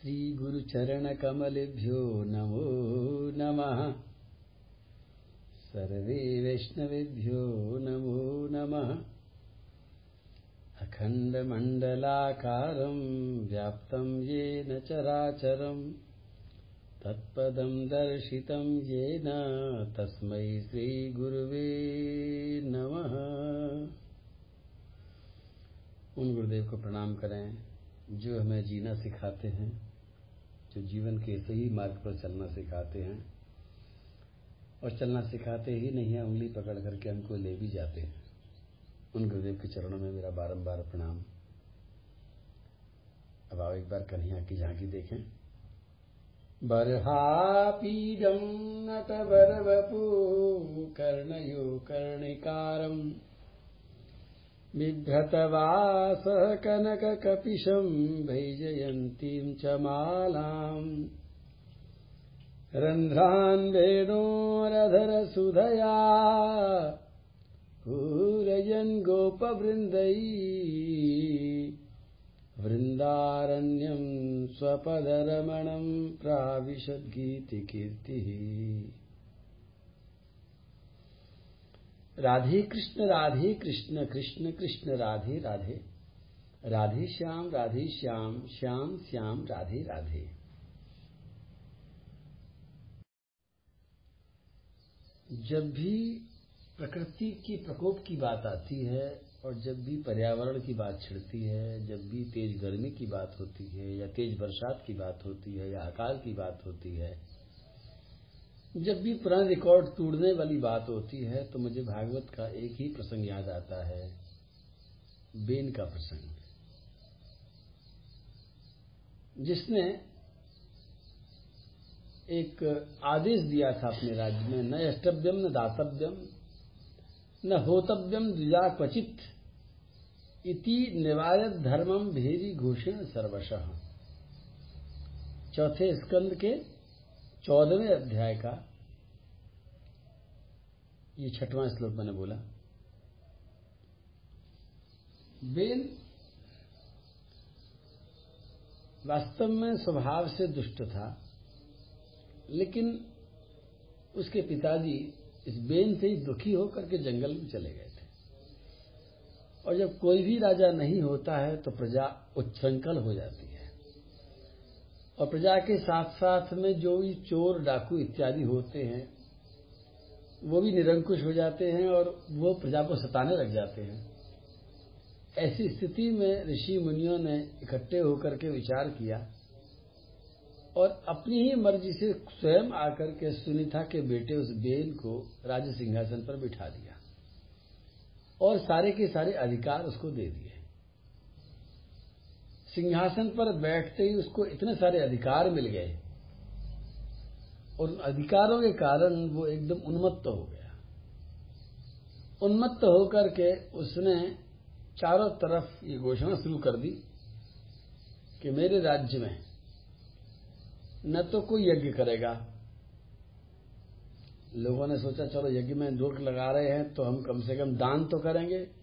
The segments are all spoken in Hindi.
श्रीगुरुचरणकमलेभ्यो नमो नमः। सर्वे वैष्णवेभ्यो नमो नमः। अखण्डमण्डलाकारम् व्याप्तं येन चराचरम् तत्पदं दर्शितं येन तस्मै श्रीगुरुवे नमः। उन गुरुदेव को प्रणाम करें, जो हमें जीना सिखाते हैं। जो जीवन के सही मार्ग पर चलना सिखाते हैं, और चलना सिखाते ही नहीं है, उंगली पकड़ करके हमको ले भी जाते हैं। उन गुरुदेव के चरणों में मेरा बारंबार प्रणाम। अब आओ एक बार कन्हैया की झांकी देखें। बर्हापीडं नटवरवपू कर्णयो कर्णिकारम्। बिभ्रतवासः कनककपिशम् वैजयन्तीम् च मालाम्। रन्ध्रान् वेणोरधरसुधया पूरयन् गोपवृन्दै। वृन्दारण्यम् स्वपदरमणम् प्राविशद्गीतिकीर्तिः राधे कृष्ण राधे कृष्ण कृष्ण कृष्ण, राधे राधे। राधे श्याम राधे श्याम श्याम श्याम, राधे राधे। जब भी प्रकृति की प्रकोप की बात आती है और जब भी पर्यावरण की बात छिड़ती है, जब भी तेज गर्मी की बात होती है या तेज बरसात की बात होती है या अकाल की बात होती है जब भी पुराने रिकॉर्ड तोड़ने वाली बात होती है तो मुझे भागवत का एक ही प्रसंग याद आता है। बेन का प्रसंग। जिसने एक आदेश दिया था अपने राज्य में, न अष्टव्यम न दातव्यम, न होतव्यम द्विजा क्वचित इति निवायत धर्मम भेरी घोषण सर्वश। चौथे स्कंद के चौदहवें अध्याय का ये छठवां श्लोक मैंने बोला। बेन, वास्तव में स्वभाव से दुष्ट था, लेकिन उसके पिताजी इस बेन से ही दुखी होकर के जंगल में चले गए थे। और जब कोई भी राजा नहीं होता है तो प्रजा उच्छृंखल हो जाती है। और प्रजा के साथ साथ में जो भी चोर, डाकू इत्यादि होते हैं, वो भी निरंकुश हो जाते हैं और वो प्रजा को सताने लग जाते हैं। ऐसी स्थिति में ऋषि मुनियों ने इकट्ठे होकर के विचार किया और अपनी ही मर्ज़ी से स्वयं आकर के सुनीता के बेटे उस बेन को राज सिंहासन पर बिठा दिया और सारे के सारे अधिकार उसको दे दिए। सिंहासन पर बैठते ही उसको इतने सारे अधिकार मिल गए। और अधिकारों के कारण वो एकदम उन्मत्त हो गया। उन्मत्त होकर के उसने चारों तरफ़ ये घोषणा शुरू कर दी कि मेरे राज्य में न तो कोई यज्ञ करेगा। लोगों ने सोचा, चलो यज्ञ में रोक लगा रहे हैं तो हम कम से कम दान तो करेंगे।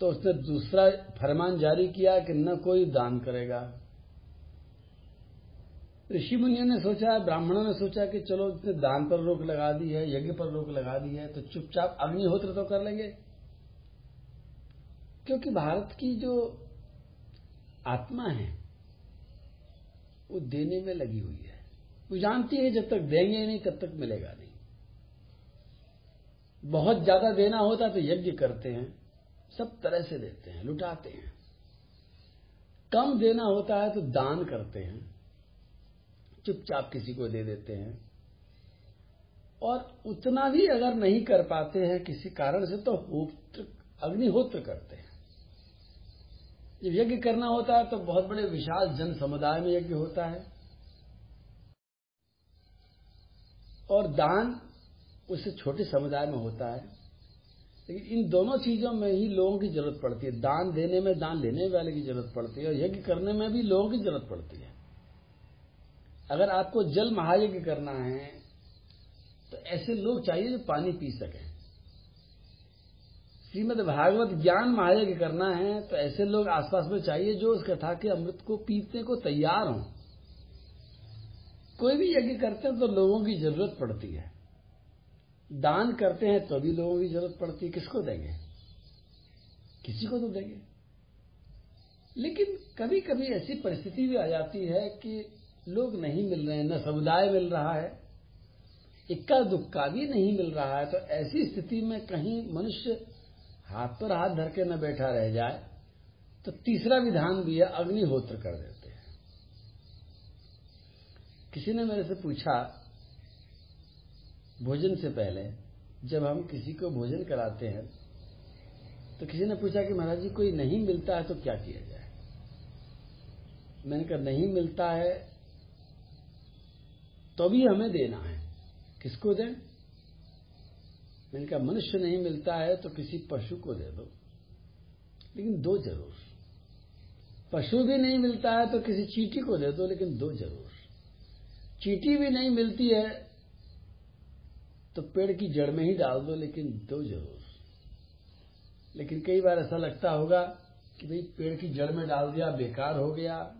तो उसने दूसरा फरमान जारी किया कि न कोई दान करेगा। ऋषि मुनियों ने सोचा, ब्राह्मणों ने सोचा कि चलो इसने दान पर रोक लगा दी है, यज्ञ पर रोक लगा दी है तो चुपचाप अग्निहोत्र तो कर लेंगे। क्योंकि भारत की जो आत्मा है, वो देने में लगी हुई है। वो जानती है, जब तक देंगे नहीं, तब तक मिलेगा नहीं। बहुत ज़्यादा देना होता तो यज्ञ करते हैं। सब तरह से देते हैं, लुटाते हैं। कम देना होता है तो दान करते हैं, चुपचाप किसी को दे देते हैं। और उतना भी अगर नहीं कर पाते हैं, किसी कारण से तो होत्र, अग्निहोत्र करते हैं। जब यज्ञ करना होता है तो बहुत बड़े विशाल जन समुदाय में यज्ञ होता है। और दान उससे छोटे समुदाय में होता है। लेकिन इन दोनों चीज़ों में ही लोगों की ज़रूरत पड़ती है। दान देने में दान लेने वाले की ज़रूरत पड़ती है और यज्ञ करने में भी लोगों की ज़रूरत पड़ती है। अगर आपको जल महायज्ञ करना है तो ऐसे लोग चाहिए जो पानी पी सकें। श्रीमद भागवत ज्ञान महायज्ञ करना है तो ऐसे लोग आसपास में चाहिए जो उस कथा के अमृत को पीने को तैयार हों। कोई भी यज्ञ करते हैं तो लोगों की ज़रूरत पड़ती है। दान करते हैं तो भी लोगों की ज़रूरत पड़ती है। किसको देंगे? किसी को तो देंगे। लेकिन कभी कभी ऐसी परिस्थिति भी आ जाती है कि लोग नहीं मिल रहे हैं, न समुदाय मिल रहा है, इक्का दुक्का भी नहीं मिल रहा है। तो ऐसी स्थिति में कहीं मनुष्य हाथ पर हाथ धर के न बैठा रह जाए तो तीसरा विधान भी है, अग्निहोत्र कर देते हैं। किसी ने मेरे से पूछा भोजन से पहले जब हम किसी को भोजन कराते हैं तो किसी ने पूछा कि महाराज जी, कोई नहीं मिलता है तो क्या किया जाए? मैंने कहा, नहीं मिलता है तो भी हमें देना है। किसको दें? मैंने कहा, मनुष्य नहीं मिलता है तो किसी पशु को दे दो। लेकिन दो ज़रूर। पशु भी नहीं मिलता है तो किसी चीटी को दे दो, लेकिन दो ज़रूर। चीटी भी नहीं मिलती है तो पेड़ की जड़ में ही डाल दो, लेकिन दो ज़रूर। लेकिन कई बार ऐसा लगता होगा कि भाई पेड़ की जड़ में डाल दिया, बेकार हो गया,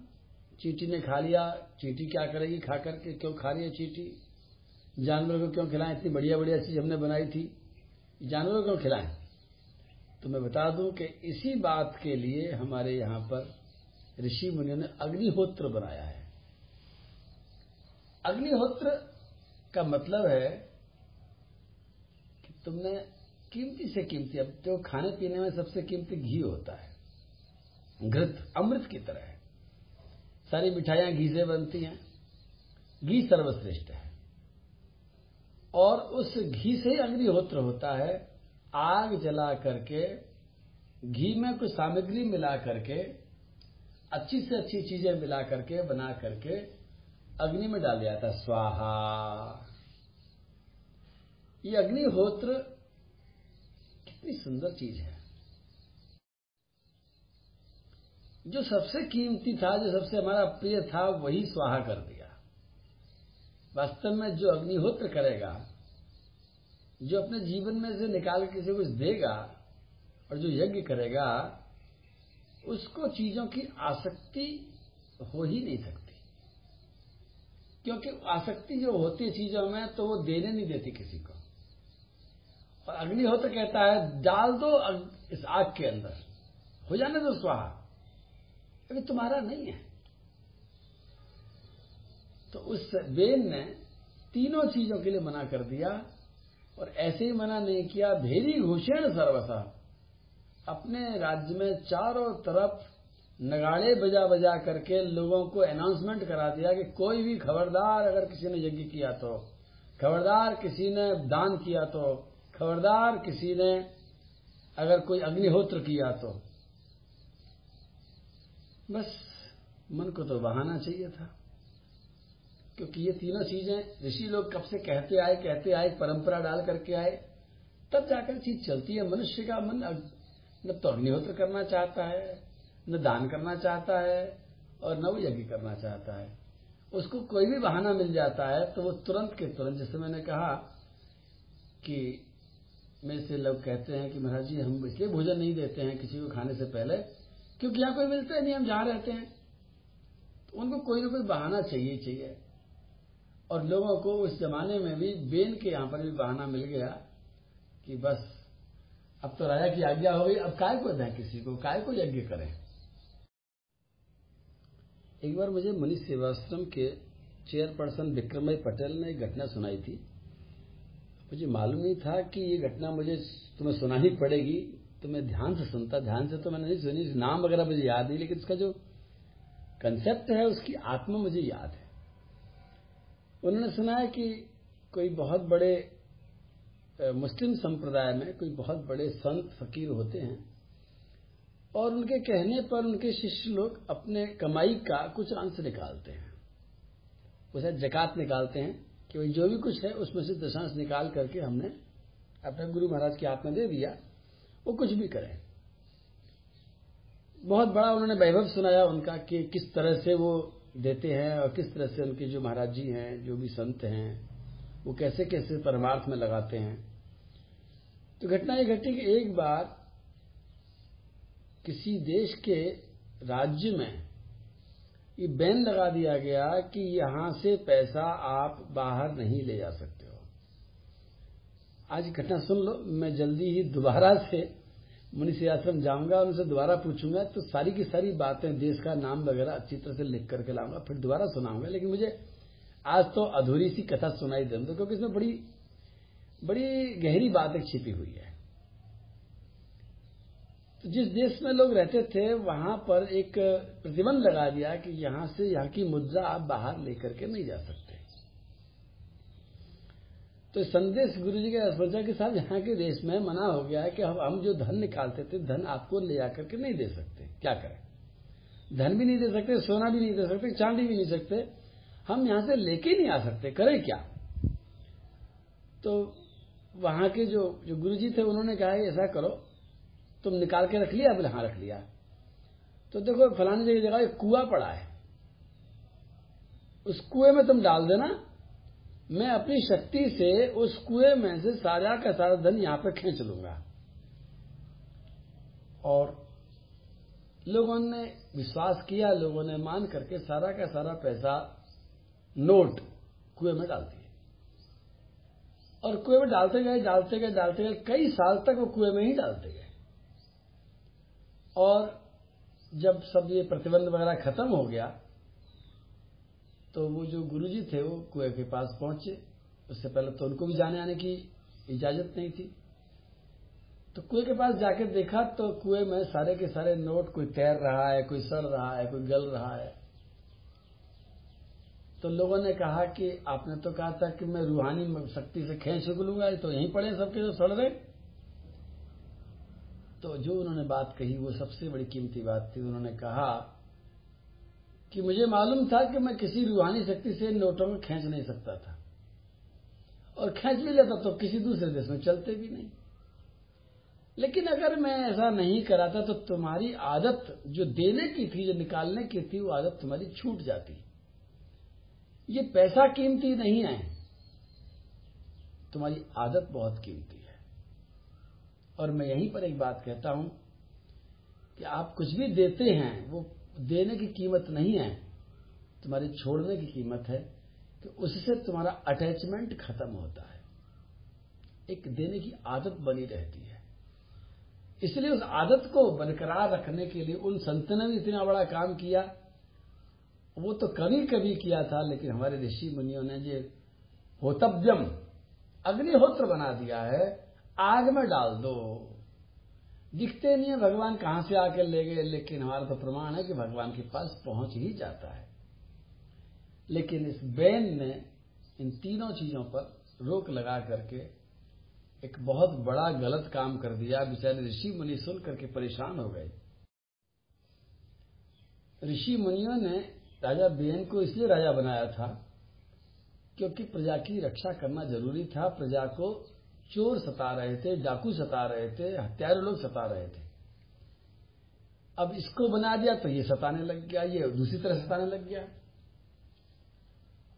चीटी ने खा लिया, चीटी क्या करेगी खा करके, क्यों खा रही है चीटी? जानवर को क्यों खिलाएँ? इतनी बढ़िया बढ़िया चीज़ हमने बनाई थी। जानवरों को क्यों खिलाएँ? तो मैं बता दूँ कि इसी बात के लिए हमारे यहाँ पर ऋषि मुनियों ने अग्निहोत्र बनाया है। अग्निहोत्र का मतलब है तुमने कीमती से कीमती, अब जो खाने पीने में सबसे कीमती घी होता है, घृत, अमृत की तरह है। सारी मिठाइयाँ घी से बनती हैं, घी सर्वश्रेष्ठ है। और उस घी से अग्निहोत्र होता है, आग जला करके, घी में कुछ सामग्री मिला करके, अच्छी से अच्छी चीज़ें मिला करके, बना करके, अग्नि में डाल दिया था स्वाहा। ये अग्निहोत्र कितनी सुंदर चीज़ है। जो सबसे कीमती था, जो सबसे हमारा प्रिय था, वही स्वाहा कर दिया। वास्तव में जो अग्निहोत्र करेगा, जो अपने जीवन में से निकाल के किसी को देगा और जो यज्ञ करेगा, उसको चीज़ों की आसक्ति हो ही नहीं सकती। क्योंकि आसक्ति जो होती है चीज़ों में तो वो देने नहीं देती किसी को। और अग्निहोत्र कहता है, डाल दो इस आग के अंदर। हो जाने दो स्वाहा। अभी तुम्हारा नहीं है। तो उस बेन ने तीनों चीज़ों के लिए मना कर दिया और ऐसे ही मना नहीं किया। भेरी घोषण सर्वसा। अपने राज्य में चारों तरफ़ नगाड़े बजा बजा करके लोगों को अनाउंसमेंट करा दिया कि कोई भी खबरदार अगर किसी ने यज्ञ किया तो खबरदार किसी ने दान किया तो खबरदार किसी ने अगर कोई अग्निहोत्र किया तो। बस मन को तो बहाना चाहिए था। क्योंकि ये तीनों चीज़ें ऋषि लोग कब से कहते आए कहते आए, परंपरा डाल करके आए, तब जाकर चीज़ चलती है। मनुष्य का मन न तो अग्निहोत्र करना चाहता है, न दान करना चाहता है और न वो यज्ञ करना चाहता है। उसको कोई भी बहाना मिल जाता है तो वो तुरंत के तुरंत, जैसे मैंने कहा कि मेरे से लोग कहते हैं कि महाराज जी, हम इसलिए भोजन नहीं देते हैं किसी को खाने से पहले, क्योंकि यहाँ कोई मिलता ही नहीं, हम जहाँ रहते हैं। तो उनको कोई ना कोई बहाना चाहिए चाहिए। और लोगों को उस जमाने में भी बेन के यहाँ पर भी बहाना मिल गया कि बस, अब तो राजा की आज्ञा हो गई, अब काय को दें किसी को, काय को यज्ञ करें? एक बार मुझे मनीष सेवाश्रम के चेयरपर्सन विक्रमय पटेल ने एक घटना सुनाई थी। मुझे मालूम नहीं था कि ये घटना मुझे तुम्हें सुनानी पड़ेगी। तो मैं ध्यान से सुनता, ध्यान से तो मैंने नहीं सुनी। नाम वगैरह मुझे याद नहीं, लेकिन उसका जो कंसेप्ट है, उसकी आत्मा मुझे याद है। उन्होंने सुना है कि कोई बहुत बड़े मुस्लिम संप्रदाय में कोई बहुत बड़े संत, फकीर होते हैं, और उनके कहने पर उनके शिष्य लोग अपने कमाई का कुछ अंश निकालते हैं। उसे जकात निकालते हैं। कि भाई जो भी कुछ है, उसमें से दशांश निकाल करके हमने अपने गुरु महाराज की हाथ में दे दिया, वो कुछ भी करें। बहुत बड़ा उन्होंने वैभव सुनाया उनका कि किस तरह से वो देते हैं और किस तरह से उनके जो महाराज जी हैं, जो भी संत हैं, वो कैसे कैसे परमार्थ में लगाते हैं। तो घटना ये घटी कि एक बार किसी देश के राज्य में ये बैन लगा दिया गया कि यहाँ से पैसा आप बाहर नहीं ले जा सकते हो। आज घटना सुन लो, मैं जल्दी ही दोबारा से मुनिषि आश्रम जाऊँगा उनसे दोबारा पूछूँगा तो सारी की सारी बातें देश का नाम वगैरह अच्छी तरह से लिख करके लाऊँगा, फिर दोबारा सुनाऊँगा। लेकिन मुझे आज तो अधूरी सी कथा सुनाई दे क्योंकि इसमें बड़ी बड़ी गहरी बात छिपी हुई है। तो जिस देश में लोग रहते थे, वहाँ पर एक प्रतिबंध लगा दिया कि यहाँ से यहाँ की मुद्रा आप बाहर लेकर के नहीं जा सकते। तो संदेश गुरु जी के सोचा के साथ यहाँ के देश में मना हो गया है कि हम जो धन निकालते थे, धन आपको ले जाकर के नहीं दे सकते। क्या करें? धन भी नहीं दे सकते, सोना भी नहीं दे सकते, चांदी भी नहीं सकते। हम यहाँ से लेके नहीं आ सकते। करें क्या? तो वहाँ के जो जो गुरु जी थे, उन्होंने कहा, ऐसा करो तुम निकाल के रख लिया, बोले हाँ रख लिया। तो देखो, फलानी जगह जगह एक कुआ पड़ा है। उस कुएँ में तुम डाल देना। मैं अपनी शक्ति से उस कुएँ में से सारा का सारा धन यहाँ पर खींच लूँगा। और लोगों ने विश्वास किया, लोगों ने मान करके सारा का सारा पैसा नोट कुएँ में डाल दिए। और कुएँ में डालते गए डालते गए डालते गए, कई साल तक वो कुएँ में ही डालते गए। और जब सब ये प्रतिबंध वगैरह खत्म हो गया तो वो जो गुरुजी थे, वो कुएँ के पास पहुँचे। उससे पहले तो उनको भी जाने आने की इजाज़त नहीं थी। तो कुएँ के पास जाकर देखा तो कुएँ में सारे के सारे नोट, कोई तैर रहा है, कोई सड़ रहा है, कोई गल रहा है। तो लोगों ने कहा कि आपने तो कहा था कि मैं रूहानी शक्ति से खेच लूँगा तो यहीं पड़े सबके जो सड़ रहे। तो जो उन्होंने बात कही, वो सबसे बड़ी कीमती बात थी। उन्होंने कहा कि मुझे मालूम था कि मैं किसी रूहानी शक्ति से नोटों में खींच नहीं सकता था। और खींच भी लेता तो किसी दूसरे देश में चलते भी नहीं। लेकिन अगर मैं ऐसा नहीं कराता तो तुम्हारी आदत जो देने की थी, जो निकालने की थी, वो आदत तुम्हारी छूट जाती। ये पैसा कीमती नहीं है। तुम्हारी आदत बहुत कीमती है। और मैं यहीं पर एक बात कहता हूँ कि आप कुछ भी देते हैं, वो देने की कीमत नहीं है, तुम्हारे छोड़ने की कीमत है कि उससे तुम्हारा अटैचमेंट खत्म होता है। एक देने की आदत बनी रहती है। इसलिए उस आदत को बरकरार रखने के लिए उन संत ने भी इतना बड़ा काम किया। वो तो कभी कभी किया था, लेकिन हमारे ऋषि मुनियों ने जो होतव्यम अग्निहोत्र बना दिया है। आग में डाल दो। दिखते नहीं है, भगवान कहाँ से आकर ले गए, लेकिन हमारा तो प्रमाण है कि भगवान के पास पहुँच ही जाता है। लेकिन इस बैन ने इन तीनों चीज़ों पर रोक लगा करके एक बहुत बड़ा गलत काम कर दिया। बेचारे ऋषि मुनि सुन करके परेशान हो गए। ऋषि मुनियों ने राजा बेन को इसलिए राजा बनाया था क्योंकि प्रजा की रक्षा करना ज़रूरी था। प्रजा को चोर सता रहे थे, डाकू सता रहे थे, हत्यारे लोग सता रहे थे। अब इसको बना दिया तो ये सताने लग गया, ये दूसरी तरह सताने लग गया।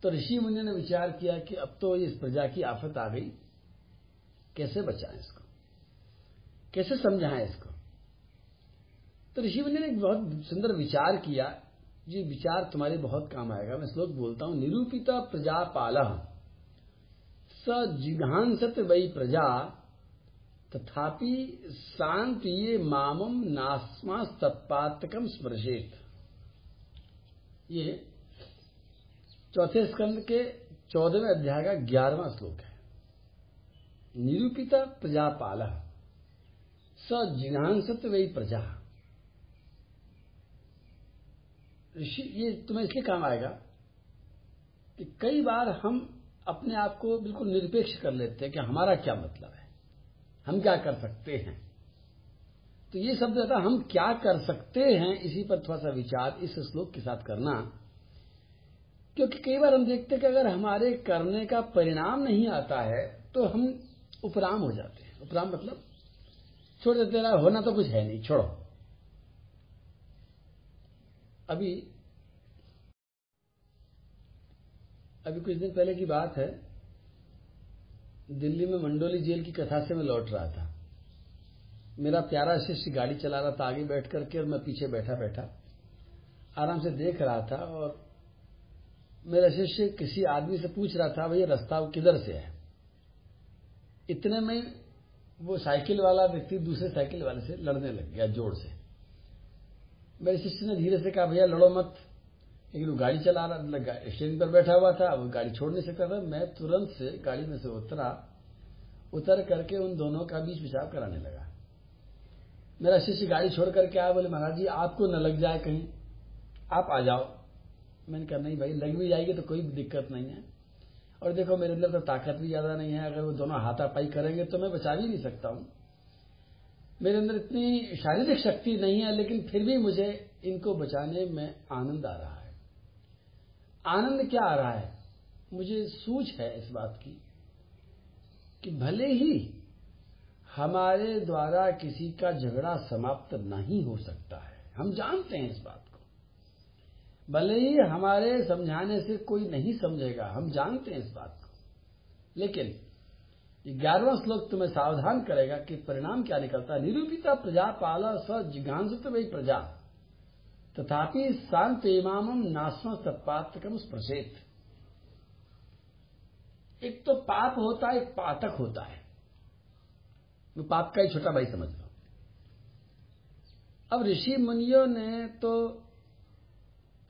तो ऋषि मुनि ने विचार किया कि अब तो इस प्रजा की आफत आ गई। कैसे बचाएँ इसको? कैसे समझाएँ इसको? तो ऋषि मुनि ने एक बहुत सुंदर विचार किया ये विचार तुम्हारे बहुत काम आएगा, मैं श्लोक बोलता हूँ, निरूपिता प्रजापाल। स जिघांसत वही प्रजा, तथापि शांत ये मामम नास्मा तत्पातकम स्मृशेत ये चौथे स्कंद के चौदहवें अध्याय का ग्यारहवां श्लोक है। निरूपिता प्रजापाल, स जिघांसत वही प्रजा। ऋषि, ये तुम्हें इसलिए काम आएगा कि कई बार हम अपने आप को बिल्कुल निरपेक्ष कर लेते हैं कि हमारा क्या मतलब है? हम क्या कर सकते हैं? तो ये शब्द रहता हम क्या कर सकते हैं, इसी पर थोड़ा सा विचार इस श्लोक के साथ करना। क्योंकि कई बार हम देखते हैं कि अगर हमारे करने का परिणाम नहीं आता है तो हम उपराम हो जाते हैं। उपराम मतलब छोड़ देते होना तो कुछ है नहीं, छोड़ो। अभी अभी कुछ दिन पहले की बात है, दिल्ली में मंडोली जेल की कथा से मैं लौट रहा था। मेरा प्यारा शिष्य गाड़ी चला रहा था, आगे बैठ करके और मैं पीछे बैठा बैठा, आराम से देख रहा था और मेरा शिष्य किसी आदमी से पूछ रहा था भैया रास्ता किधर से है? इतने में वो साइकिल वाला व्यक्ति दूसरे साइकिल वाले से लड़ने लग गया ज़ोर से। मेरे शिष्य ने धीरे से कहा, भैया लड़ो मत लेकिन वो गाड़ी चला रहा स्टेरिंग पर बैठा हुआ था, वो गाड़ी छोड़ नहीं सकता था, मैं तुरंत से गाड़ी में से उतरा, उतर करके उन दोनों का बीच पिछाव कराने लगा। मेरा शिष्य गाड़ी छोड़ करके आया, बोले, महाराज जी, आपको न लग जाए कहीं, आप आ जाओ। मैंने कहा, नहीं भाई, लग भी जाएगी तो कोई दिक्कत नहीं है। और देखो, मेरे अंदर तो ताकत भी ज़्यादा नहीं है, अगर वो दोनों हाथापाई करेंगे तो मैं बचा भी नहीं सकता हूँ। मेरे अंदर इतनी शारीरिक शक्ति नहीं है, लेकिन फिर भी मुझे इनको बचाने में आनंद आ रहा है। आनंद क्या आ रहा है? मुझे सूझ है इस बात की कि भले ही हमारे द्वारा किसी का झगड़ा समाप्त नहीं हो सकता है, हम जानते हैं इस बात को। भले ही हमारे समझाने से कोई नहीं समझेगा, हम जानते हैं इस बात को। लेकिन ग्यारहवा श्लोक तुम्हें सावधान करेगा कि परिणाम क्या निकलता है? निरूपिता प्रजा पाला स जिज्ञांसित वही प्रजा। तथापि शांत इमाम नास्म तत्पात्रकम स्प्रशेत एक तो पाप होता है, एक पातक होता है। वो पाप का ही छोटा भाई समझ लो अब ऋषि मुनियों ने तो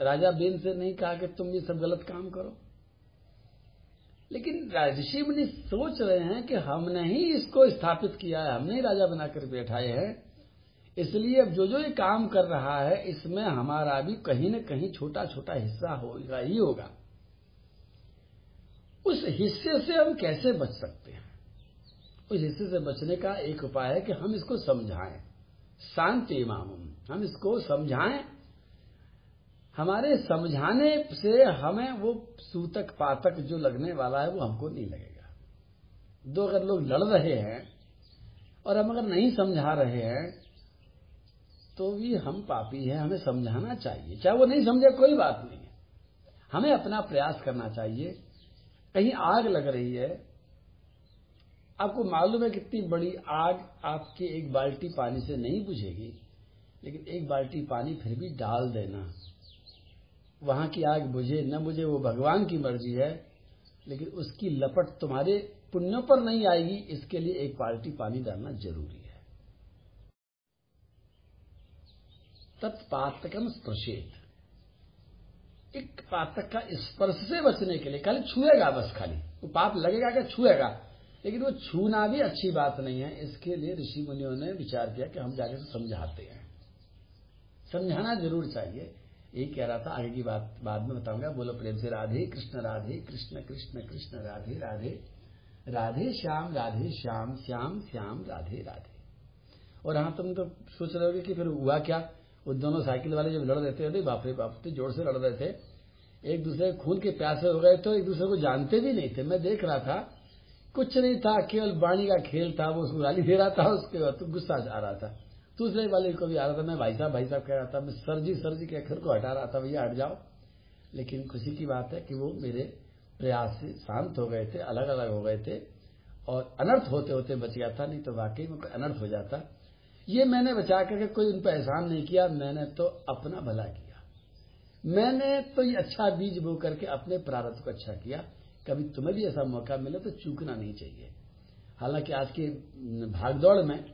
राजा बेन से नहीं कहा कि तुम ये सब गलत काम करो। लेकिन ऋषि मुनि सोच रहे हैं कि हमने ही इसको स्थापित किया है, हमने ही राजा बनाकर बैठाए हैं। इसलिए अब जो जो ये काम कर रहा है, इसमें हमारा भी कहीं न कहीं छोटा छोटा हिस्सा होगा ही होगा। उस हिस्से से हम कैसे बच सकते हैं? उस हिस्से से बचने का एक उपाय है कि हम इसको समझाएँ। शांति इमाम हम इसको समझाएँ। हमारे समझाने से हमें वो सूतक, पातक जो लगने वाला है, वो हमको नहीं लगेगा। दो अगर लोग लड़ रहे हैं और हम अगर नहीं समझा रहे हैं तो भी हम पापी हैं, हमें समझाना चाहिए। चाहे वो नहीं समझे, कोई बात नहीं है। हमें अपना प्रयास करना चाहिए। कहीं आग लग रही है, आपको मालूम है कितनी बड़ी आग आपकी एक बाल्टी पानी से नहीं बुझेगी, लेकिन एक बाल्टी पानी फिर भी डाल देना। वहाँ की आग बुझे, न बुझे, वो भगवान की मर्ज़ी है, लेकिन उसकी लपट तुम्हारे पुण्यों पर नहीं आएगी। इसके लिए एक बाल्टी पानी डालना ज़रूरी है। तत्पातकम स्पर्शेत एक पातक का स्पर्श से बचने के लिए, खाली छुएगा बस खाली। वो पाप लगेगा क्या? छुएगा। लेकिन वो छूना भी अच्छी बात नहीं है। इसके लिए ऋषि मुनियों ने विचार किया कि हम जाके समझाते हैं। समझाना ज़रूर चाहिए। यही कह रहा था, आगे की बात, बाद में बताऊँगा। बोलो प्रेम से, राधे कृष्ण राधे कृष्ण कृष्ण कृष्ण, राधे राधे। राधे श्याम राधे श्याम श्याम श्याम, राधे राधे। और हाँ तुम तो सोच रहे हो कि फिर हुआ क्या? वो दोनों साइकिल वाले जब लड़ रहे थे बाप रे बाप ज़ोर से लड़ रहे थे। एक दूसरे खून के प्यासे हो गए तो एक दूसरे को जानते भी नहीं थे। मैं देख रहा था, कुछ नहीं था, केवल बाणी का खेल था, वो उसको गाली दे रहा था, उसके बाद तो गुस्सा आ रहा था। दूसरे वाले को भी आ रहा था, मैं भाई साहब भाई साहब कह रहा था, मैं सर जी सर जी कहकर को हटा रहा था, भैया हट जाओ। लेकिन खुशी की बात है कि वो मेरे प्रयास से शांत हो गए थे अलग अलग हो गए थे, और अनर्थ होते होते बच गया था, नहीं तो वाकई में अनर्थ हो जाता। ये मैंने बचा करके कोई उन पर एहसान नहीं किया, मैंने तो अपना भला किया। मैंने तो ये अच्छा बीज बो करके अपने प्रारब्ध को अच्छा किया। कभी तुम्हें भी ऐसा मौका मिले तो चूकना नहीं चाहिए। हालाँकि आज की भागदौड़ में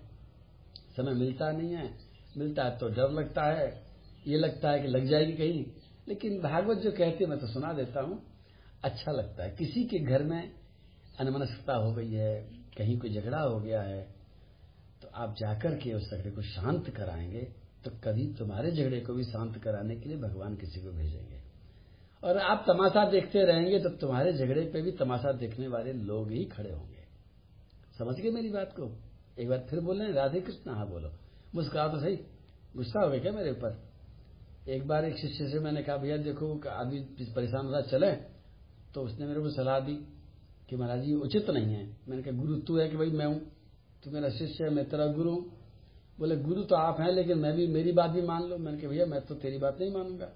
समय मिलता नहीं है। मिलता है तो डर लगता है, ये लगता है कि लग जाएगी कहीं। लेकिन भागवत जो कहते मैं तो सुना देता हूँ अच्छा लगता है। किसी के घर में अनमनस्कता हो गई है, कहीं कोई झगड़ा हो गया है आप जाकर के उस झगड़े को शांत कराएँगे तो कभी तुम्हारे झगड़े को भी शांत कराने के लिए भगवान किसी को भेजेंगे। और आप तमाशा देखते रहेंगे तो तुम्हारे झगड़े पे भी तमाशा देखने वाले लोग ही खड़े होंगे। समझ गए मेरी बात को? एक बार फिर बोले राधे कृष्ण। हाँ बोलो। मुस्कुराओ तो सही। गुस्सा हो गया क्या मेरे ऊपर? एक बार एक शिष्य से मैंने कहा, भैया, देखो, आदमी परेशान हो रहा चले। तो उसने मेरे को सलाह दी कि, महाराज जी, उचित नहीं है। मैंने कहा, गुरु, तू है कि भाई मैं हूँ? तू मेरा शिष्य है, मैं तेरा गुरु बोले, गुरु तो आप हैं, लेकिन मैं भी, मेरी बात भी मान लो। मैंने कहा, भैया, मैं तो तेरी बात नहीं मानूँगा।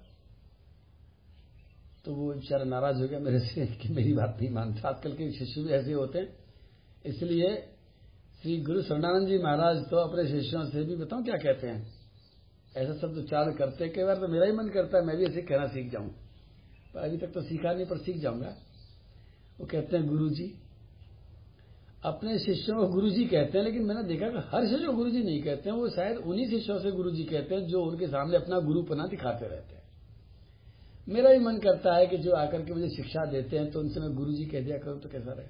तो वो बेचारा नाराज़ हो गया मेरे से कि मेरी बात नहीं मानता। आजकल के शिष्य भी ऐसे होते हैं। इसलिए श्री गुरु शरणानंद जी महाराज तो अपने शिष्यों से भी, बताऊँ क्या कहते हैं? ऐसा शब्द उच्चारण करते कई बार तो मेरा ही मन करता है, मैं भी ऐसे कहना सीख जाऊँ। पर अभी तक तो सीखा नहीं, पर सीख जाऊँगा। वो कहते हैं गुरु जी अपने शिष्यों को गुरु जी कहते हैं, लेकिन मैंने देखा कि हर शिष्य को गुरु जी नहीं कहते हैं, वो शायद उन्हीं शिष्यों से गुरु जी कहते हैं जो उनके सामने अपना गुरुपना दिखाते रहते हैं। मेरा भी मन करता है कि जो आकर के मुझे शिक्षा देते हैं तो उनसे मैं गुरु जी कह दिया करूँ तो कैसा रहे?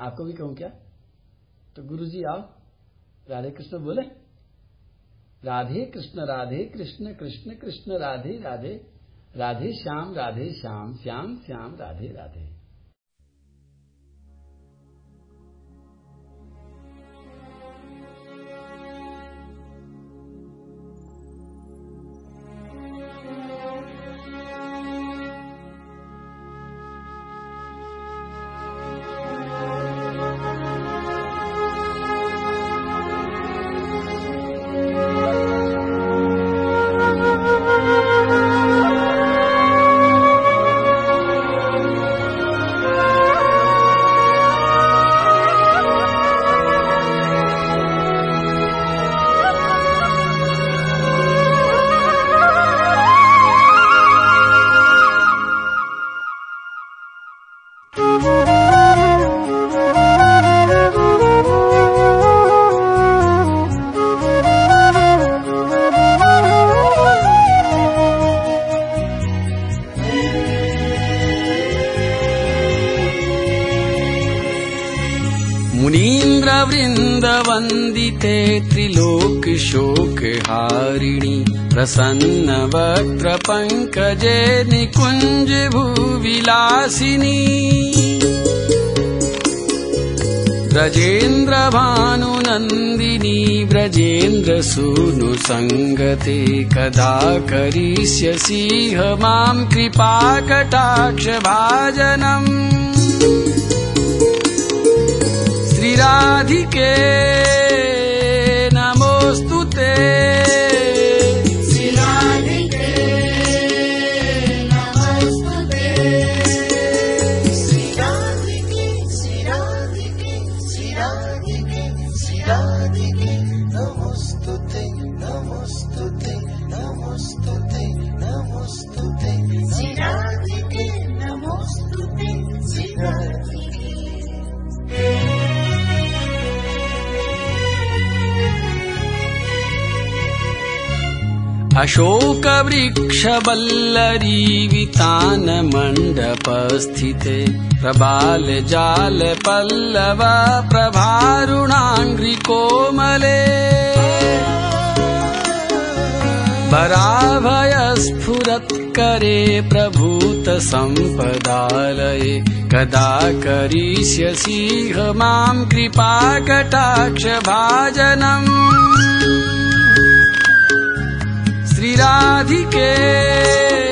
आपको भी कहूँ क्या? तो गुरु जी आओ, राधे कृष्ण बोले, राधे कृष्ण राधे कृष्ण कृष्ण कृष्ण, राधे राधे राधे श्याम राधे श्याम श्याम श्याम, राधे राधे। नेत्रिलोकशोकहारिणि प्रसन्नवक्त्र पङ्कजे निकुञ्ज भूविलासिनी रजेन्द्रभानुनन्दिनी व्रजेन्द्र कदा करिष्यसिह माम् कृपाकटाक्षभाजनम्। श्रीराधिके अशोकवृक्षवल्लरीवितानमण्डपस्थिते प्रबालजालपल्लव प्रभारुणाङ्घ्रिकोमले वराभयस्फुरत्करे प्रभूतसम्पदालये कदा करिष्यसि ह माम् कृपाकटाक्षभाजनम् श्रीराधिके नमोऽस्तु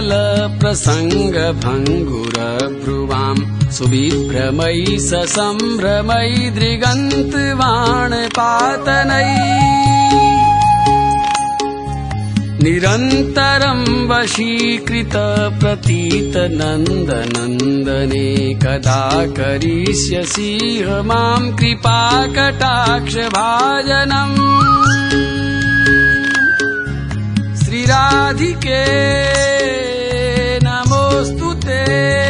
प्रसङ्गभङ्गुरभ्रुवाम् सुविभ्रमै स स संभ्रमै दृगन्तु वाण पातनै निरन्तरम् वशीकृत प्रतीत नन्दनन्दने कदा करिष्यसिंह माम् कृपाकटाक्षभाजनम् श्रीराधिके Amen.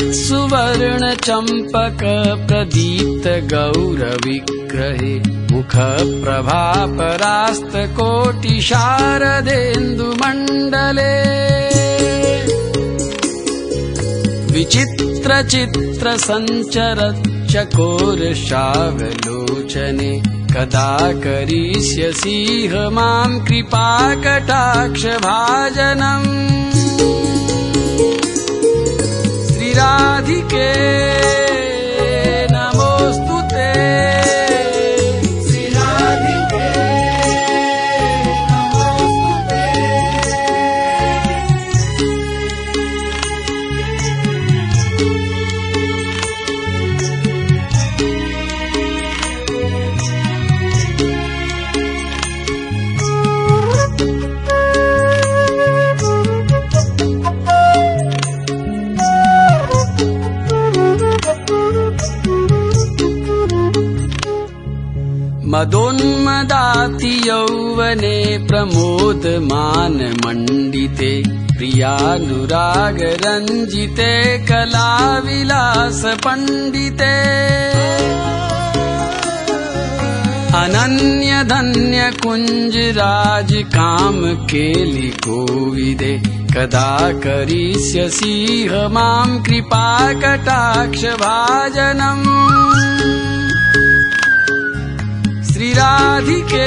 सुवर्ण चम्पक प्रदीप्त गौर विग्रहे मुख प्रभापरास्तकोटिशारदेन्दुमण्डले विचित्र चित्र सञ्चरचकोरशावलोचने कदा करिष्यसिह माम् कृपा कटाक्षभाजनम् miradiche. मदोन्मदाति यौवने प्रमोदमानमण्डिते प्रियानुरागरञ्जिते कलाविलासपण्डिते। अनन्यधन्यकुञ्जराज धन्य कुञ्जराजकाम केलिकोविदे कदा करिष्यसिंह माम् कृपाकटाक्षभाजनम्। भाजनम् श्रीराधिके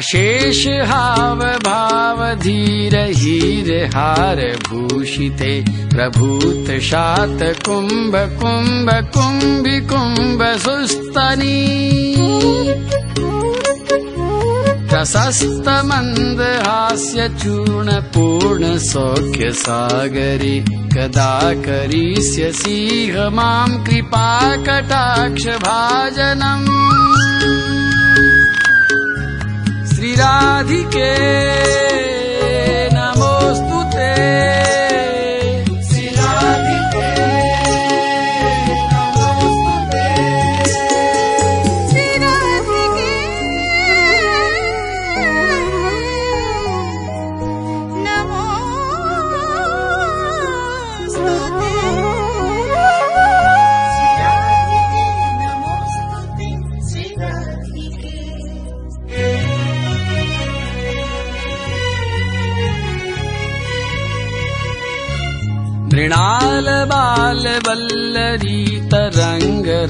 अशेष हाव भाव धीर हीर हार भूषिते प्रभूत शात कुम्भ कुम्भ कुम्भि कुम्भ सुस्तनी। प्रशस्त सौख्य सागरे कदा करिष्यसीह माम् कृपा कटाक्ष भाजनम् श्रीराधिके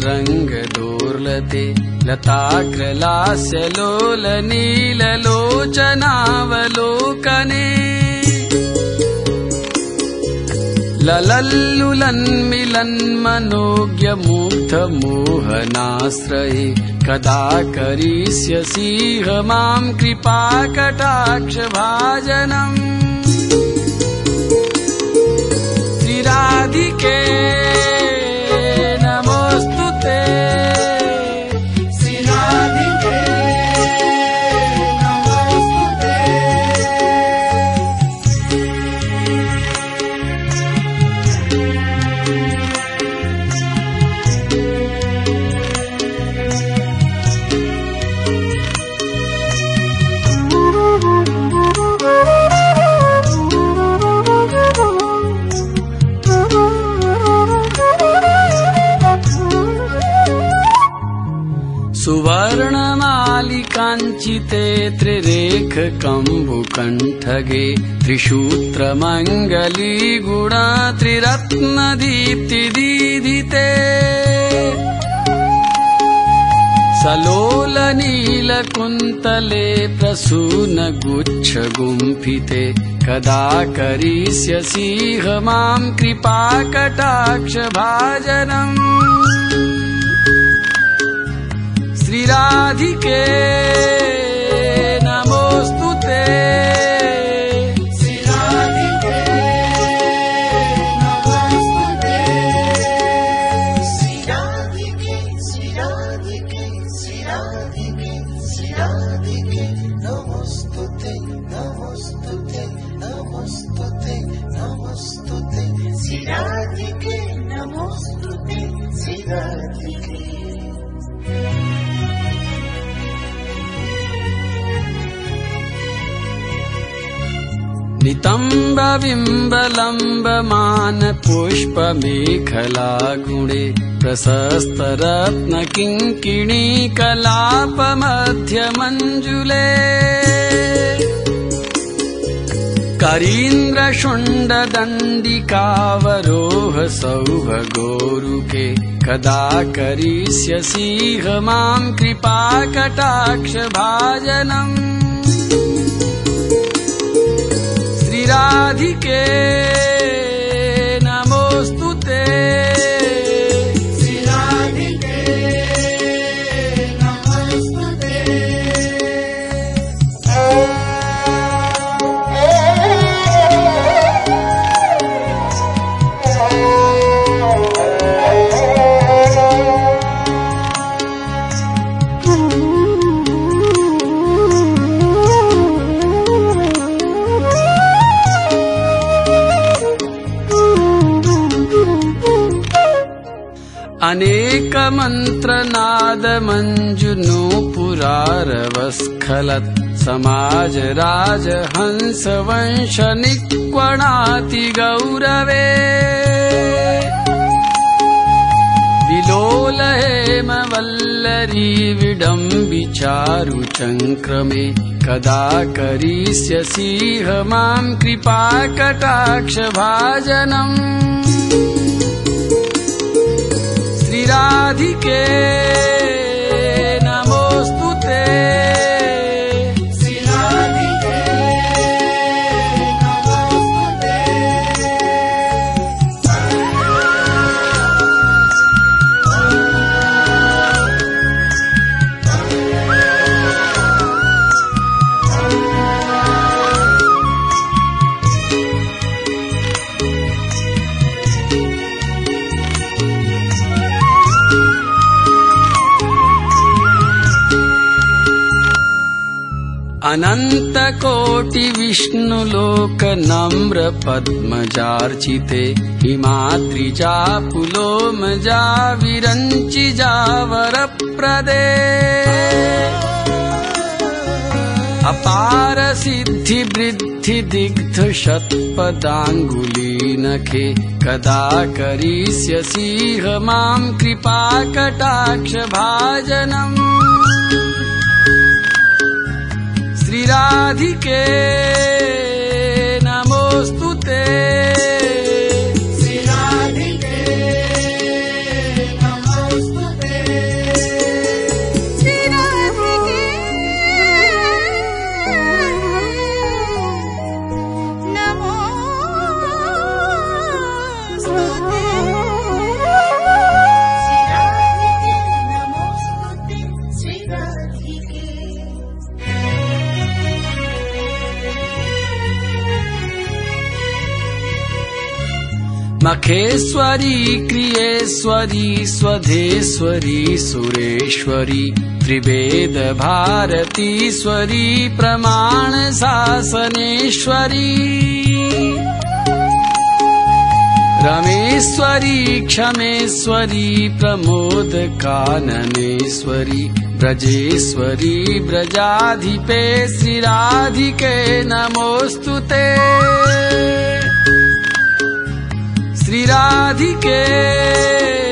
रङ्गोर्लते दोर्लते लताग्रलास्य लोलनीलोचनावलोकने ललल्लुलन्मिलन्मनोज्ञमुग्धमोहनाश्रये कदा करिष्यसिंह माम् कृपा कटाक्षभाजनम् कण्ठगे त्रिशूत्रमङ्गली गुणा त्रिरत्नदीप्तिदीदिते सलोलनीलकुन्तले प्रसूनगुच्छगुम्फिते कदा करिष्यसिह माम् कृपाकटाक्षभाजनम्। श्रीराधिके नितम्बबिम्बलम्बमान पुष्पमेखला गुणे प्रशस्तरत्न किङ्किणी कलापमध्यमञ्जुले। करीन्द्रशुण्डदण्डिकावरोह सौभगोरुके कदा करिष्यसीह माम् कृपाकटाक्षभाजनम् श्रीराधिके मन्त्र पुरारवस्खलत् समाज राज हंस वंश निवणाति गौरवे विलोलयेमवल्लरीविडम् विचारु चङ्क्रमे कदा करिष्यसिह माम् कृपा कटाक्षभाजनम् श्रीराधिके अनन्तकोटिविष्णुलोक नम्र पद्मजार्चिते हिमाद्रिजा पुलोमजा विरञ्चिजा वरप्रदे अपार सिद्धि वृद्धि दिग्ध शतपदाङ्गुलीनखे कदा करिष्यसीह माम् कृपाकटाक्ष fila di che मखेश्वरी क्रियेश्वरी स्वधेश्वरी Sureshwari Trived भारतीश्वरी प्रमाण शासनेश्वरी। रमेश्वरी क्षमेश्वरी प्रमोद काननेश्वरी ब्रजेश्वरी ब्रजाधिपे श्रीराधिके नमोऽस्तु ते श्रीराधिके नमोऽस्तु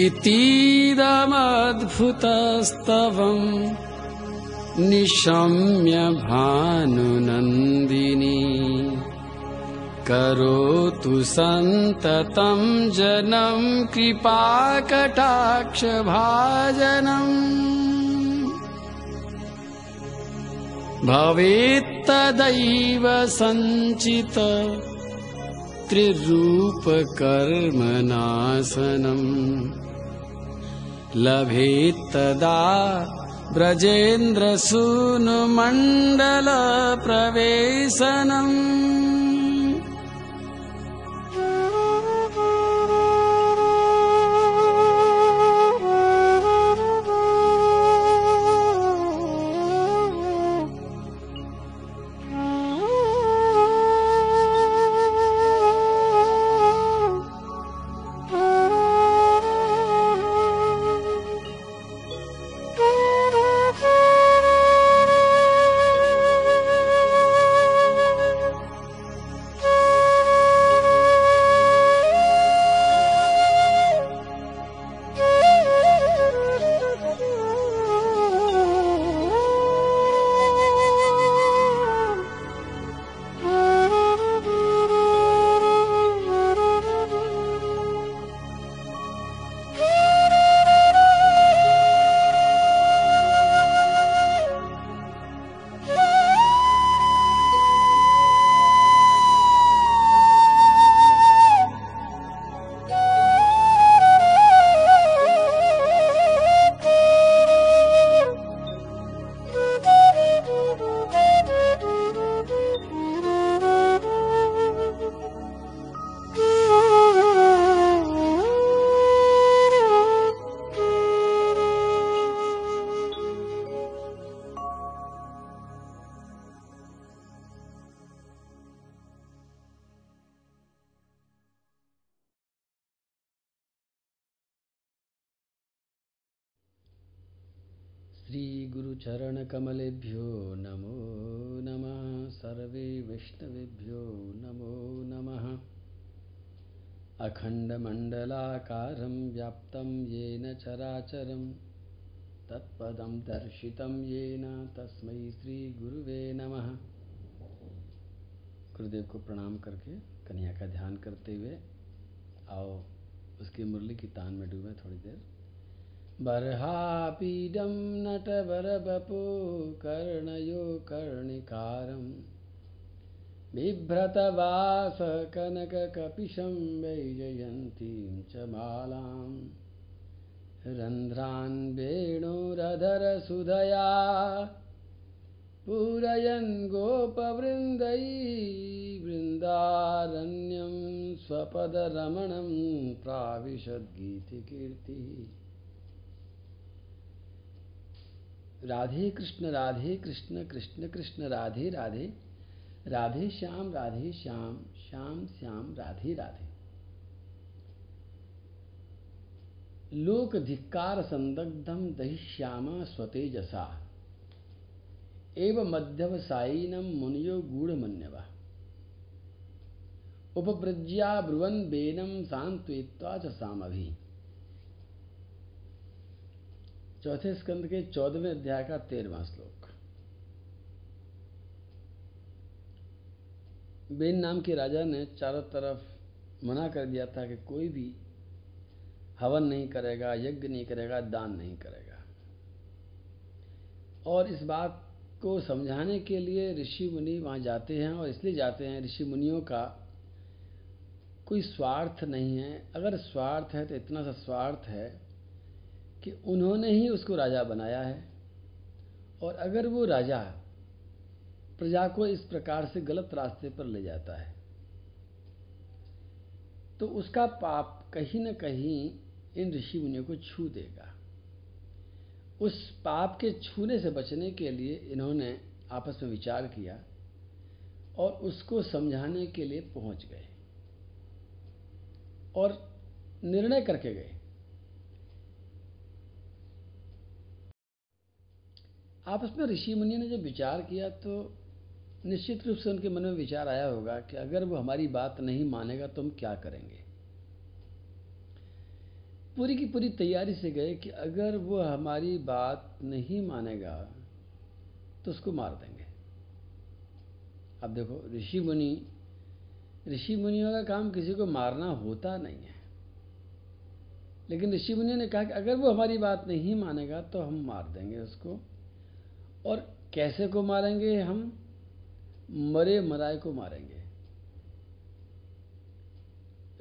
इतीदमद्भुतस्तवम् निशम्य भानुनन्दिनी। करोतु सन्ततं जनं कृपाकटाक्षभाजनम्। भवेत्तदैव सञ्चित त्रिरूपकर्मनाशनम् लभेत्तदा ब्रजेन्द्रसूनुमण्डलप्रवेशनम् श्रीगुरुचरणकमलेभ्यो नमो नमः। सर्वे वैष्णवेभ्यो नमो नमः। अखण्डमण्डलाकारं व्याप्तं येन चराचरं। तत्पदं दर्शितं येन तस्मै श्रीगुरुवे नमः। गुरुदेव को प्रणाम करके कन्या का ध्यान करते हुए आओ, उसकी मुरली की तान में डूबे थोड़ी देर। बर्हापीडं नटवरवपो कर्णयो कर्णिकारं। बिभ्रतवासकनककपिशं वैजयन्तीं च मालां रन्ध्रान् वेणुरधरसुधया पूरयन् गोपवृन्दै वृन्दारण्यं स्वपदरमणं प्राविशद्गीतिकीर्तिः। राधे कृष्ण राधे कृष्ण कृष्ण कृष्ण, राधे राधे। राधे श्याम राधे श्याम श्याम श्याम, राधे राधे। लोक धिक्कार संदग्धम दहिश्याम स्वतेजसा। एव मध्यवसायीनम मुनियो गूढ़मन्यवा। उपव्रज्या ब्रुवन बेनम सांत्वित्वा च सामभि। चौथे स्कंद के चौदहवें अध्याय का तेरहवा श्लोक। बेन नाम के राजा ने चारों तरफ़ मना कर दिया था कि कोई भी हवन नहीं करेगा, यज्ञ नहीं करेगा, दान नहीं करेगा। और इस बात को समझाने के लिए ऋषि मुनि वहाँ जाते हैं और इसलिए जाते हैं, ऋषि मुनियों का कोई स्वार्थ नहीं है। अगर स्वार्थ है तो इतना सा स्वार्थ है कि उन्होंने ही उसको राजा बनाया है। और अगर वो राजा प्रजा को इस प्रकार से गलत रास्ते पर ले जाता है तो उसका पाप कहीं न कहीं इन ऋषि मुनियों को छू देगा। उस पाप के छूने से बचने के लिए इन्होंने आपस में विचार किया और उसको समझाने के लिए पहुँच गए और निर्णय करके गए। आपस में ऋषि मुनि ने जब विचार किया तो निश्चित रूप से उनके मन में विचार आया होगा कि अगर वो हमारी बात नहीं मानेगा तो हम क्या करेंगे। पूरी की पूरी तैयारी से गए कि अगर वो हमारी बात नहीं मानेगा तो उसको मार देंगे। अब देखो, ऋषि मुनि, ऋषि मुनियों का काम किसी को मारना होता नहीं है। लेकिन ऋषि मुनियों ने कहा कि अगर वो हमारी बात नहीं मानेगा तो हम मार देंगे उसको। और कैसे को मारेंगे हम? मरे मराए को मारेंगे।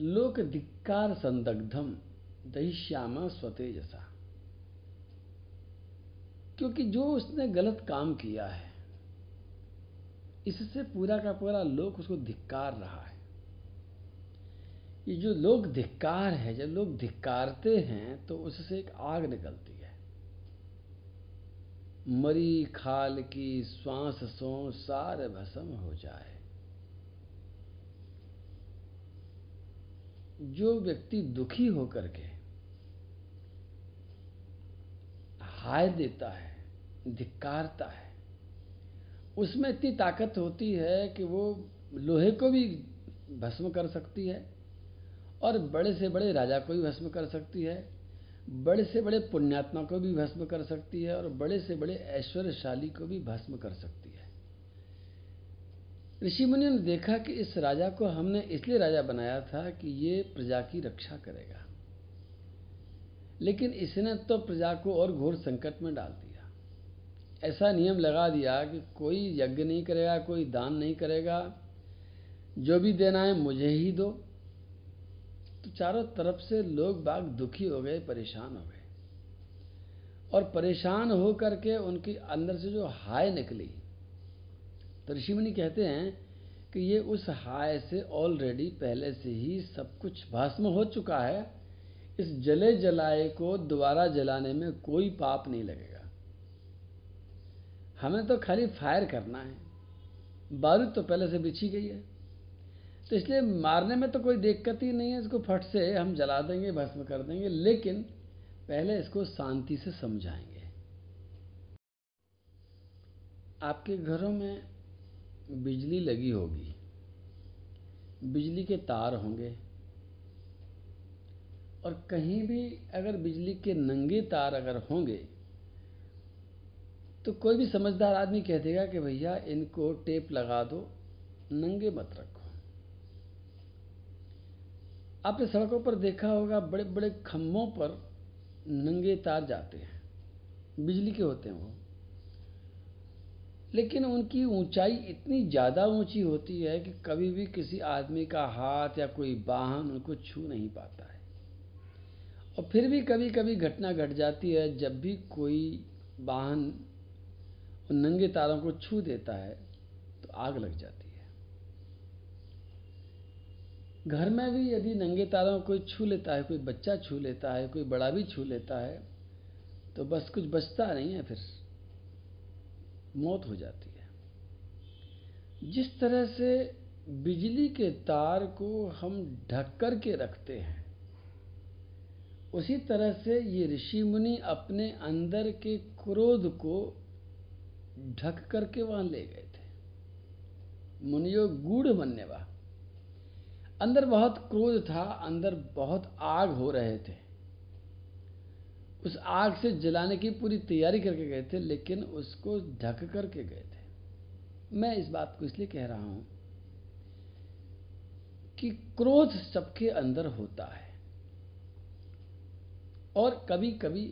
लोक धिक्कार संदग्धम दही श्यामा स्वतेजसा। क्योंकि जो उसने गलत काम किया है, इससे पूरा का पूरा लोक उसको धिक्कार रहा है। ये जो लोग धिक्कार है, जब लोग धिक्कारते हैं तो उससे एक आग निकलती मरी खाल की श्वास सो सार भस्म हो जाए। जो व्यक्ति दुखी होकर के हाय देता है, धिक्कारता है, उसमें इतनी ताकत होती है कि वो लोहे को भी भस्म कर सकती है और बड़े से बड़े राजा को भी भस्म कर सकती है। बड़े से बड़े पुण्यात्मा को भी भस्म कर सकती है और बड़े से बड़े ऐश्वर्यशाली को भी भस्म कर सकती है। ऋषि मुनि ने देखा कि इस राजा को हमने इसलिए राजा बनाया था कि ये प्रजा की रक्षा करेगा। लेकिन इसने तो प्रजा को और घोर संकट में डाल दिया। ऐसा नियम लगा दिया कि कोई यज्ञ नहीं करेगा, कोई दान नहीं करेगा। जो भी देना है मुझे ही दो। तो चारों तरफ़ से लोग बाग दुखी हो गए, परेशान हो गए। और परेशान हो करके उनकी अंदर से जो हाय निकली। तो ऋषि मुनि कहते हैं कि ये उस हाय से ऑलरेडी पहले से ही सब कुछ भस्म हो चुका है। इस जले जलाए को दोबारा जलाने में कोई पाप नहीं लगेगा। हमें तो खाली फायर करना है। बारूद तो पहले से बिछी गई है। तो इसलिए मारने में तो कोई दिक्कत ही नहीं है, इसको फट से हम जला देंगे, भस्म कर देंगे, लेकिन पहले इसको शांति से समझाएँगे। आपके घरों में बिजली लगी होगी, बिजली के तार होंगे, और कहीं भी अगर बिजली के नंगे तार अगर होंगे तो कोई भी समझदार आदमी कह देगा कि भैया इनको टेप लगा दो, नंगे मत रखो। आपने सड़कों पर देखा होगा बड़े बड़े खम्भों पर नंगे तार जाते हैं। बिजली के होते हैं वो। लेकिन उनकी ऊंचाई इतनी ज़्यादा ऊँची होती है कि कभी भी किसी आदमी का हाथ या कोई वाहन उनको छू नहीं पाता है। और फिर भी कभी कभी घटना घट गट जाती है, जब भी कोई वाहन नंगे तारों को छू देता है तो आग लग जाती है। घर में भी यदि नंगे तारों को कोई छू लेता है, कोई बच्चा छू लेता है, कोई बड़ा भी छू लेता है तो बस कुछ बचता नहीं है, फिर मौत हो जाती है। जिस तरह से बिजली के तार को हम ढक कर के रखते हैं, उसी तरह से ये ऋषि मुनि अपने अंदर के क्रोध को ढक करके वहाँ ले गए थे। मुनियो गूढ़ वा अंदर बहुत क्रोध था, अंदर बहुत आग हो रहे थे। उस आग से जलाने की पूरी तैयारी करके गए थे, लेकिन उसको ढक करके गए थे। मैं इस बात को इसलिए कह रहा हूँ कि क्रोध सबके अंदर होता है। और कभी कभी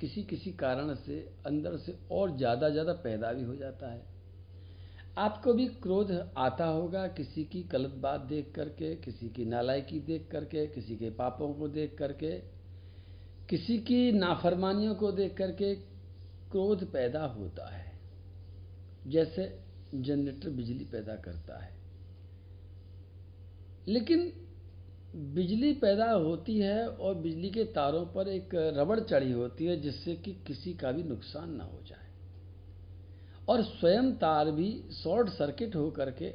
किसी किसी कारण से अंदर से और ज़्यादा ज़्यादा पैदा भी हो जाता है। आपको भी क्रोध आता होगा किसी की गलत बात देख करके, किसी की नालायकी देख करके, किसी के पापों को देख करके, किसी की नाफरमानियों को देख करके क्रोध पैदा होता है। जैसे जनरेटर बिजली पैदा करता है। लेकिन बिजली पैदा होती है और बिजली के तारों पर एक रबड़ चढ़ी होती है जिससे कि किसी का भी नुकसान ना हो जाए। और स्वयं तार भी शॉर्ट सर्किट हो करके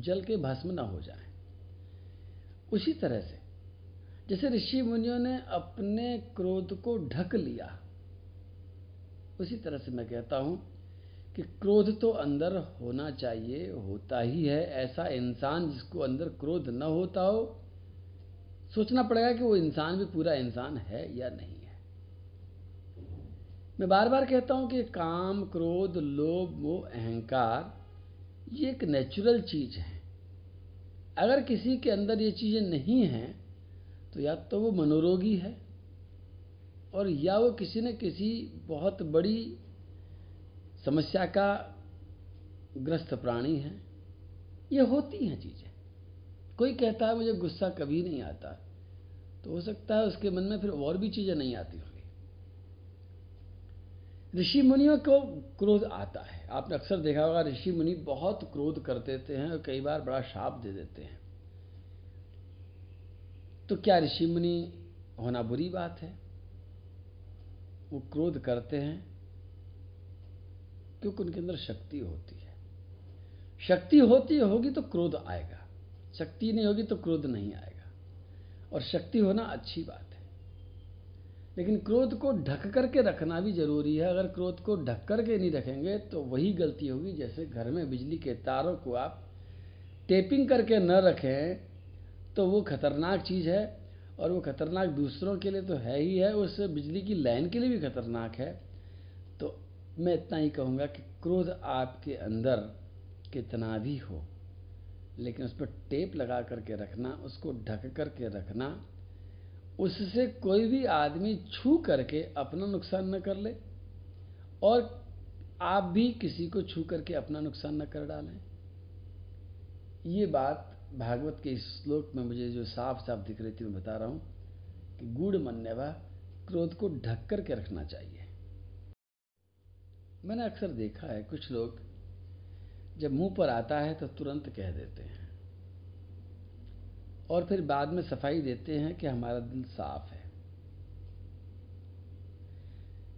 जल के भस्म ना हो जाए। उसी तरह से, जैसे ऋषि मुनियों ने अपने क्रोध को ढक लिया, उसी तरह से मैं कहता हूँ कि क्रोध तो अंदर होना चाहिए, होता ही है। ऐसा इंसान जिसको अंदर क्रोध न होता हो, सोचना पड़ेगा कि वो इंसान भी पूरा इंसान है या नहीं। मैं बार बार कहता हूँ कि काम, क्रोध, लोभ, मोह, अहंकार, ये एक नेचुरल चीज़ है। अगर किसी के अंदर ये चीज़ें नहीं हैं तो या तो वो मनोरोगी है, और या वो किसी न किसी बहुत बड़ी समस्या का ग्रस्त प्राणी है। ये होती हैं चीज़ें। कोई कहता है, मुझे गुस्सा कभी नहीं आता। तो हो सकता है उसके मन में फिर और भी चीज़ें नहीं आती होंगी ऋषि मुनियों को क्रोध आता है। आपने अक्सर देखा होगा ऋषि मुनि बहुत क्रोध कर देते हैं और कई बार बड़ा शाप दे देते हैं। तो क्या ऋषि मुनि होना बुरी बात है? वो क्रोध करते हैं क्योंकि उनके अंदर शक्ति होती है। शक्ति होती होगी तो क्रोध आएगा, शक्ति नहीं होगी तो क्रोध नहीं आएगा। और शक्ति होना अच्छी बात है। लेकिन क्रोध को ढक करके रखना भी ज़रूरी है। अगर क्रोध को ढक करके नहीं रखेंगे तो वही गलती होगी। जैसे घर में बिजली के तारों को आप टेपिंग करके न रखें तो वो खतरनाक चीज़ है। और वो खतरनाक दूसरों के लिए तो है ही है। उस बिजली की लाइन के लिए भी खतरनाक है। तो मैं इतना ही कहूँगा कि क्रोध आपके अंदर कितना भी हो, लेकिन उस पर टेप लगा करके रखना, उसको ढक करके रखना उससे कोई भी आदमी छू करके अपना नुकसान न कर ले और आप भी किसी को छू करके अपना नुकसान न कर डालें। ये बात भागवत के इस श्लोक में मुझे जो साफ़ साफ़ दिख रही थी, मैं बता रहा हूँ कि गुड़ मन्यवा क्रोध को ढक करके रखना चाहिए। मैंने अक्सर देखा है, कुछ लोग जब मुँह पर आता है तो तुरंत कह देते हैं। और फिर बाद में सफ़ाई देते हैं कि हमारा दिल साफ़ है।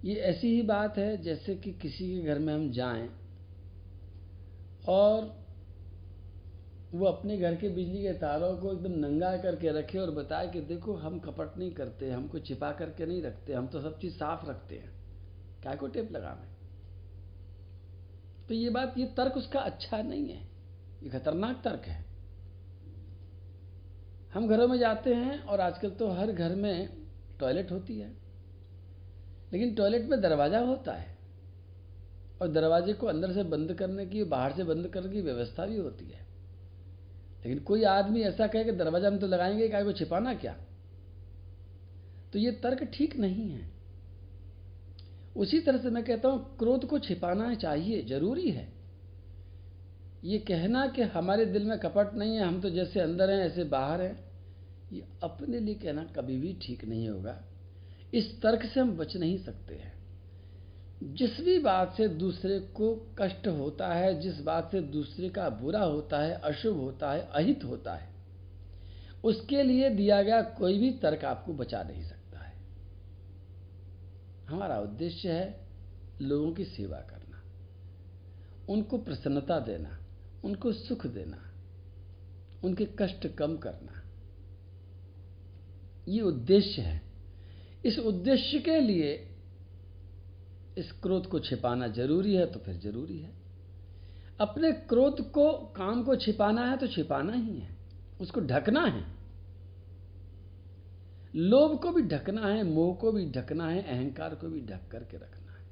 ये ऐसी ही बात है जैसे कि किसी के घर में हम जाएँ और वो अपने घर के बिजली के तारों को एकदम नंगा करके रखे और बताए कि देखो, हम कपट नहीं करते, हमको छिपा करके नहीं रखते, हम तो सब चीज़ साफ़ रखते हैं। क्या को टेप लगावे तो ये बात, ये तर्क उसका अच्छा नहीं है। ये खतरनाक तर्क है। हम घरों में जाते हैं और आजकल तो हर घर में टॉयलेट होती है। लेकिन टॉयलेट में दरवाज़ा होता है और दरवाजे को अंदर से बंद करने की, बाहर से बंद करने की व्यवस्था भी होती है। लेकिन कोई आदमी ऐसा कहे कि दरवाज़ा हम तो लगाएँगे, क्या को छिपाना क्या? तो ये तर्क ठीक नहीं है। उसी तरह से मैं कहता हूँ, क्रोध को छिपाना चाहिए, ज़रूरी है। ये कहना कि हमारे दिल में कपट नहीं है, हम तो जैसे अंदर हैं, ऐसे बाहर हैं। ये अपने लिए कहना कभी भी ठीक नहीं होगा। इस तर्क से हम बच नहीं सकते हैं। जिस भी बात से दूसरे को कष्ट होता है, जिस बात से दूसरे का बुरा होता है, अशुभ होता है, अहित होता है, उसके लिए दिया गया कोई भी तर्क आपको बचा नहीं सकता है। हमारा उद्देश्य है लोगों की सेवा करना, उनको प्रसन्नता देना, उनको सुख देना, उनके कष्ट कम करना। ये उद्देश्य है। इस उद्देश्य के लिए इस क्रोध को छिपाना ज़रूरी है तो फिर ज़रूरी है। अपने क्रोध को, काम को छिपाना है तो छिपाना ही है। उसको ढकना है। लोभ को भी ढकना है, मोह को भी ढकना है, अहंकार को भी ढक करके रखना है।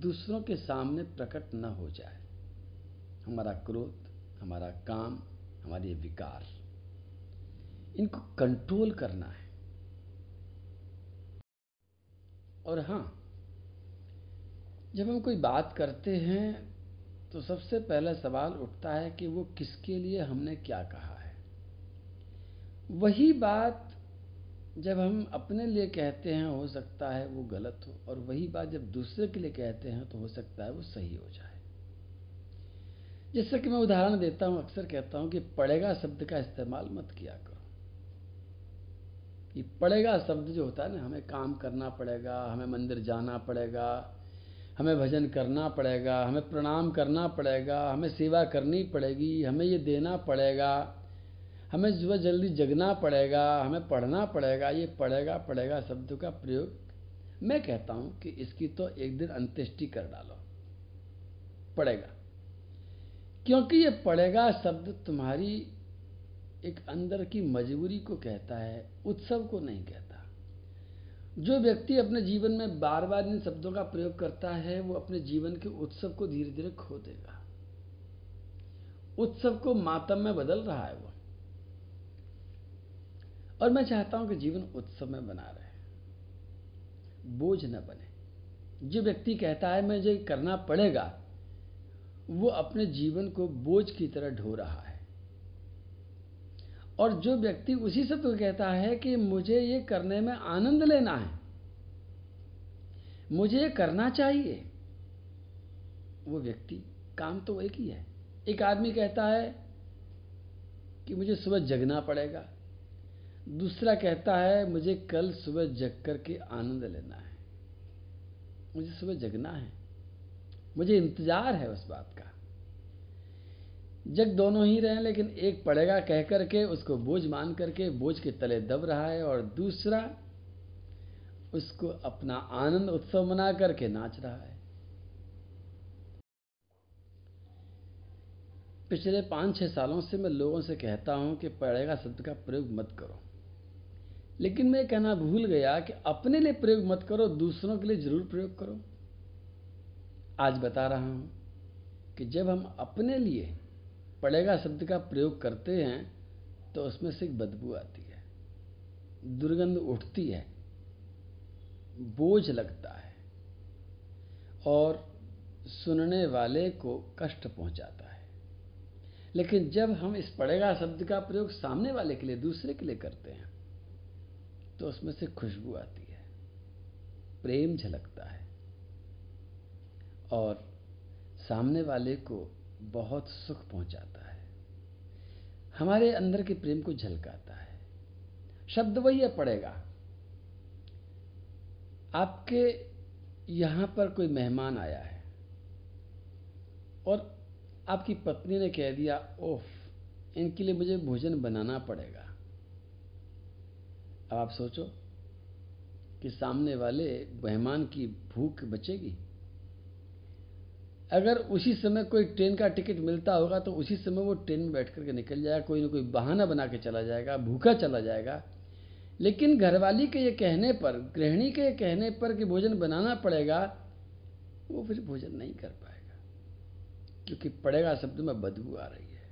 दूसरों के सामने प्रकट न हो जाए। हमारा क्रोध, हमारा काम, हमारे विकार। इनको कंट्रोल करना है। और हाँ जब हम कोई बात करते हैं तो सबसे पहला सवाल उठता है कि वो किसके लिए हमने क्या कहा है। वही बात जब हम अपने लिए कहते हैं, हो सकता है वो गलत हो, और वही बात जब दूसरे के लिए कहते हैं तो हो सकता है वो सही हो जाए। जैसे कि मैं उदाहरण देता हूँ, अक्सर कहता हूँ कि पड़ेगा शब्द का इस्तेमाल मत किया करो। ये पड़ेगा शब्द जो होता है ना, हमें काम करना पड़ेगा, हमें मंदिर जाना पड़ेगा, हमें भजन करना पड़ेगा, हमें प्रणाम करना पड़ेगा, हमें सेवा करनी पड़ेगी, हमें ये देना पड़ेगा, हमें सुबह जल्दी जगना पड़ेगा, हमें पढ़ना पड़ेगा, ये पड़ेगा पड़ेगा शब्द का प्रयोग। मैं कहता हूँ कि इसकी तो एक दिन अंत्येष्टि कर डालो। पड़ेगा। क्योंकि ये पड़ेगा शब्द तुम्हारी एक अंदर की मजबूरी को कहता है, उत्सव को नहीं कहता। जो व्यक्ति अपने जीवन में बार बार इन शब्दों का प्रयोग करता है, वो अपने जीवन के उत्सव को धीरे धीरे खो देगा। उत्सव को मातम में बदल रहा है वो। और मैं चाहता हूँ कि जीवन उत्सव में बना रहे। बोझ न बने। जो व्यक्ति कहता है, मुझे करना पड़ेगा, वो अपने जीवन को बोझ की तरह ढो रहा और जो व्यक्ति उसी से तो कहता है कि मुझे ये करने में आनंद लेना है। मुझे ये करना चाहिए। वो व्यक्ति, काम तो एक ही है। एक आदमी कहता है कि मुझे सुबह जगना पड़ेगा। दूसरा कहता है, मुझे कल सुबह जग कर के आनंद लेना है। मुझे सुबह जगना है। मुझे इंतज़ार है उस बात का। जग दोनों ही रहे लेकिन एक पड़ेगा कह करके, उसको बोझ मान करके, बोझ के तले दब रहा है, और दूसरा, उसको अपना आनंद उत्सव मना करके नाच रहा है। पिछले पाँच छह सालों से मैं लोगों से कहता हूँ कि पड़ेगा शब्द का प्रयोग मत करो। लेकिन मैं कहना भूल गया कि अपने लिए प्रयोग मत करो, दूसरों के लिए ज़रूर प्रयोग करो। आज बता रहा हूँ कि जब हम अपने लिए पड़ेगा शब्द का प्रयोग करते हैं तो उसमें से एक बदबू आती है। दुर्गंध उठती है, बोझ लगता है, और सुनने वाले को कष्ट पहुंचाता है। लेकिन जब हम इस पड़ेगा शब्द का प्रयोग सामने वाले के लिए, दूसरे के लिए करते हैं तो उसमें से खुशबू आती है, प्रेम झलकता है, और सामने वाले को बहुत सुख पहुंचाता है। हमारे अंदर के प्रेम को झलकाता है। शब्द वही है पड़ेगा। आपके यहाँ पर कोई मेहमान आया है और आपकी पत्नी ने कह दिया ओफ इनके लिए मुझे भोजन बनाना पड़ेगा। अब आप सोचो कि सामने वाले मेहमान की भूख बचेगी। अगर उसी समय कोई ट्रेन का टिकट मिलता होगा तो उसी समय वो ट्रेन में बैठ करके निकल जाएगा, कोई ना कोई बहाना बना के चला जाएगा, भूखा चला जाएगा। लेकिन घरवाली के ये कहने पर, गृहिणी के ये कहने पर कि भोजन बनाना पड़ेगा, वो फिर भोजन नहीं कर पाएगा। क्योंकि पड़ेगा शब्द में बदबू आ रही है।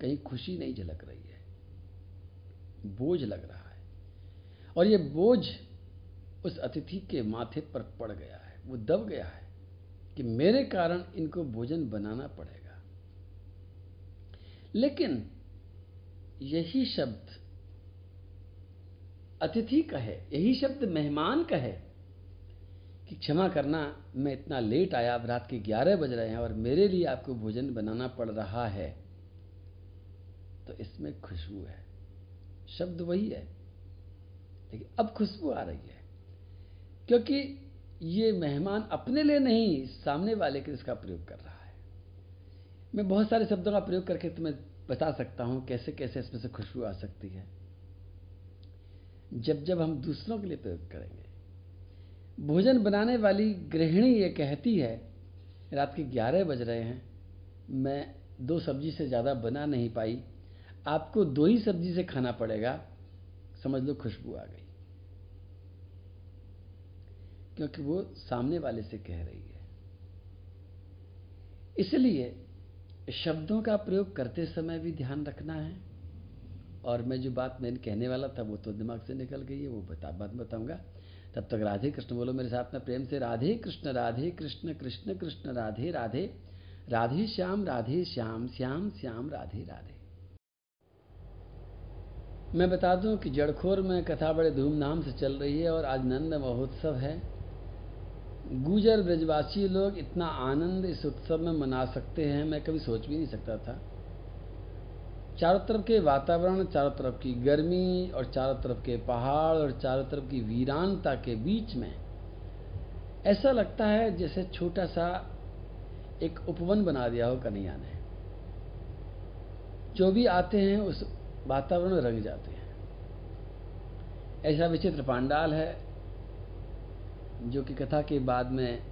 कहीं खुशी नहीं झलक रही है। बोझ लग रहा है। और ये बोझ उस अतिथि के माथे पर पड़ गया है। वो दब गया है। कि मेरे कारण इनको भोजन बनाना पड़ेगा। लेकिन यही शब्द अतिथि कहे, यही शब्द मेहमान कहे कि क्षमा करना, मैं इतना लेट आया, अब रात के ग्यारह बज रहे हैं और मेरे लिए आपको भोजन बनाना पड़ रहा है। तो इसमें खुशबू है। शब्द वही है। लेकिन अब खुशबू आ रही है। क्योंकि ये मेहमान अपने लिए नहीं, सामने वाले के इसका प्रयोग कर रहा है। मैं बहुत सारे शब्दों का प्रयोग करके तुम्हें बता सकता हूँ कैसे कैसे इसमें से खुशबू आ सकती है। जब जब हम दूसरों के लिए प्रयोग करेंगे, भोजन बनाने वाली गृहिणी ये कहती है, रात के ग्यारह बज रहे हैं, मैं दो सब्ज़ी से ज़्यादा बना नहीं पाई, आपको दो ही सब्ज़ी से खाना पड़ेगा, समझ लो खुशबू आ गई। क्योंकि वो सामने वाले से कह रही है। इसलिए शब्दों का प्रयोग करते समय भी ध्यान रखना है। और मैं जो बात मैंने कहने वाला था, वो तो दिमाग से निकल गई है, वो बता, बात बताऊँगा। तब तक राधे कृष्ण बोलो मेरे साथ में प्रेम से। राधे कृष्ण राधे कृष्ण कृष्ण कृष्ण, राधे राधे। राधे श्याम राधे श्याम श्याम श्याम, राधे राधे। मैं बता दूँ कि जड़खोर में कथा बड़े धूमधाम से चल रही है और आज नंद महोत्सव है। गुजर ब्रजवासी लोग इतना आनंद इस उत्सव में मना सकते हैं, मैं कभी सोच भी नहीं सकता था। चारों तरफ़ के वातावरण, चारों तरफ़ की गर्मी और चारों तरफ़ के पहाड़ और चारों तरफ़ की वीरानता के बीच में ऐसा लगता है जैसे छोटा सा एक उपवन बना दिया हो कन्हैया ने। जो भी आते हैं उस वातावरण में रंग जाते हैं। ऐसा विचित्र पांडाल है जो कि कथा के बाद में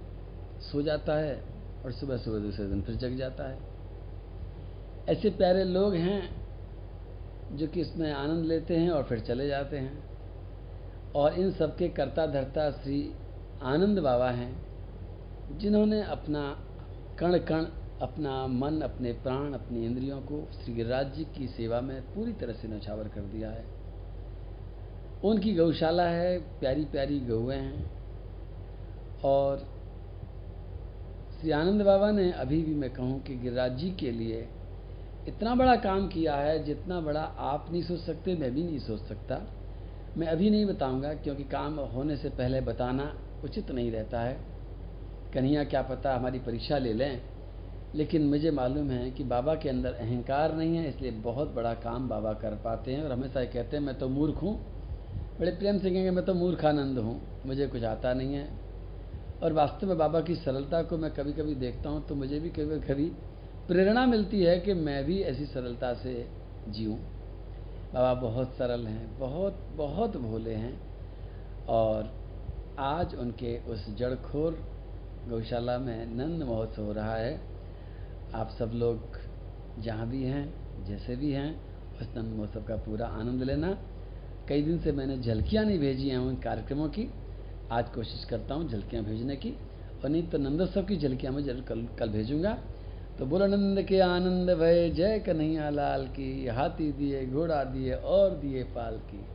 सो जाता है और सुबह सुबह दूसरे दिन फिर जग जाता है। ऐसे प्यारे लोग हैं जो कि इसमें आनंद लेते हैं और फिर चले जाते हैं। और इन सबके कर्ता धर्ता श्री आनंद बाबा हैं, जिन्होंने अपना कण कण, अपना मन, अपने प्राण, अपनी इंद्रियों को श्री गिरिराज जी की सेवा में पूरी तरह से नौछावर कर दिया है। उनकी गौशाला है, प्यारी प्यारी गौएँ हैं। और श्री आनंद बाबा ने अभी भी मैं कहूँ कि गिरिराज जी के लिए इतना बड़ा काम किया है, जितना बड़ा आप नहीं सोच सकते, मैं भी नहीं सोच सकता। मैं अभी नहीं बताऊँगा, क्योंकि काम होने से पहले बताना उचित नहीं रहता है। कन्हैया, क्या पता हमारी परीक्षा ले लें, लेकिन मुझे मालूम है कि बाबा के अंदर अहंकार नहीं है, इसलिए बहुत बड़ा काम बाबा कर पाते हैं, और हमेशा कहते हैं, मैं तो मूर्ख हूँ। बड़े प्रेम से कहेंगे, मैं तो मूर्खानंद हूँ। मुझे कुछ आता नहीं है। और वास्तव में बाबा की सरलता को मैं कभी कभी देखता हूँ तो मुझे भी कभी कभी प्रेरणा मिलती है कि मैं भी ऐसी सरलता से जीऊँ। बाबा बहुत सरल हैं, बहुत बहुत भोले हैं और आज उनके उस जड़खोर गौशाला में नंद महोत्सव हो रहा है। आप सब लोग जहाँ भी हैं, जैसे भी हैं, उस नंद महोत्सव का पूरा आनंद लेना। कई दिन से मैंने झलकियाँ नहीं भेजी हैं उन कार्यक्रमों की। आज कोशिश करता हूँ झलकियाँ भेजने की। और नहीं तो नंदोत्सव की झलकियाँ मैं ज़रूर कल कल भेजूँगा। तो बोलो, नंद के आनंद भय, जय कन्हैया लाल की, हाथी दिए, घोड़ा दिए, और दिए पाल की।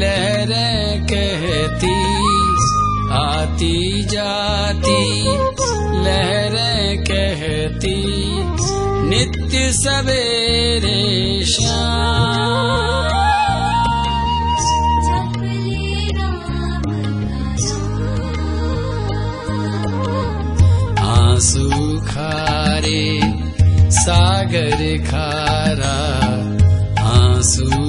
लहरें कहती आती जाती। लहरें कहती नित्य सवेरे आंसू खारे सागर खारा आंसू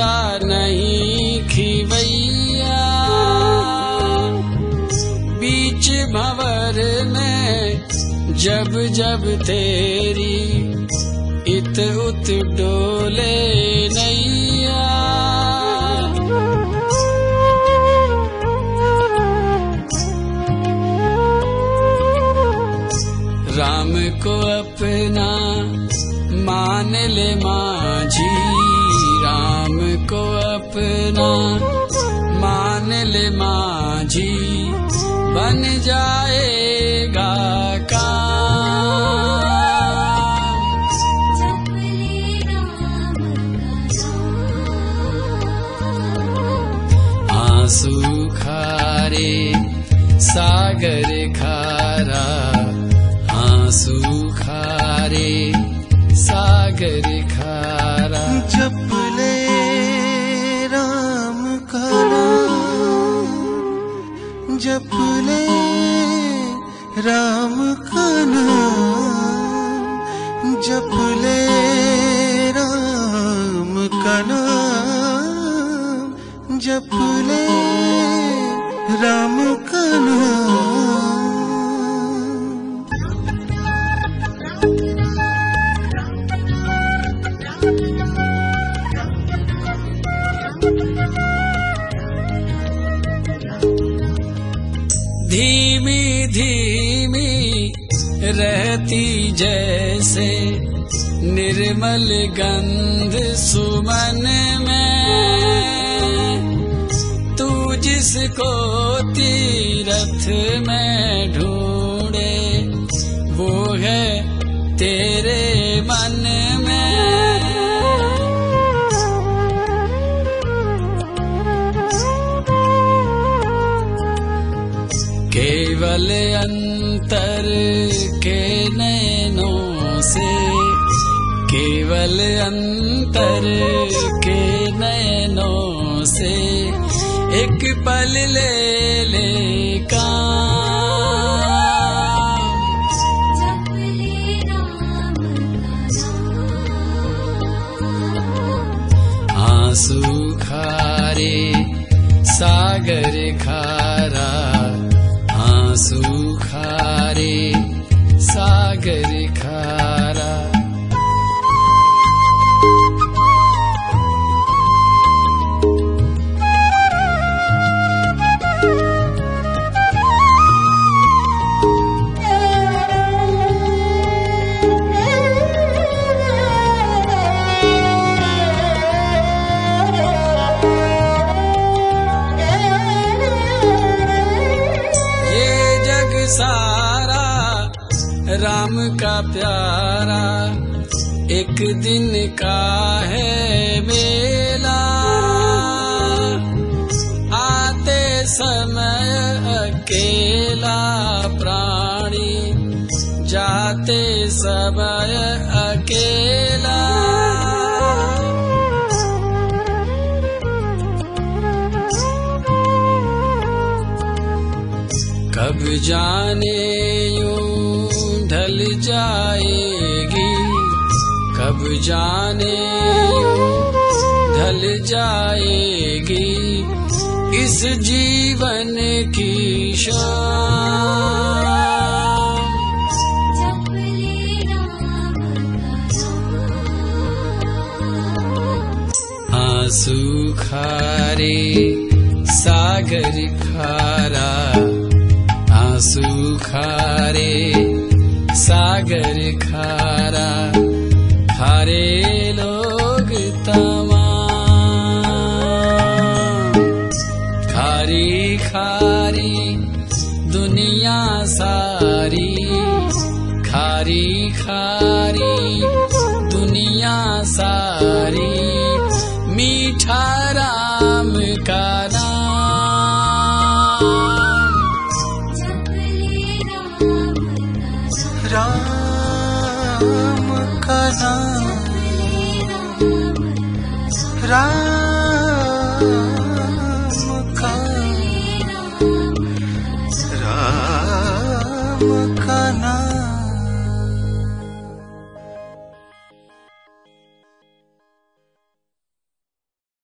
दिखता नहीं खिवैया बीच भंवर में जब जब तेरी इत उत डोले नैया। राम को अपना मान ले माझी माझी बन जाएगा का आंसू खारे सागर खारा आंसू जप ले राम का नाम जप ले राम का नाम जप ले राम का नाम जैसे निर्मल गंध सुमन में, तू जिसको तीरथ में ढूंढे, वो है तेरे मन में। केवल अंतर के नैनों से। केवल अंतर के नैनों से एक पल ले ले का आँसू खारे सागर राम का प्यारा एक दिन का है मेला। आते समय अकेला प्राणी, जाते समय अकेला। कब जाने जाएगी। कब जाने ढल जाएगी इस जीवन की शान। आँसू खारे सागर खारा आँसू खारे सागर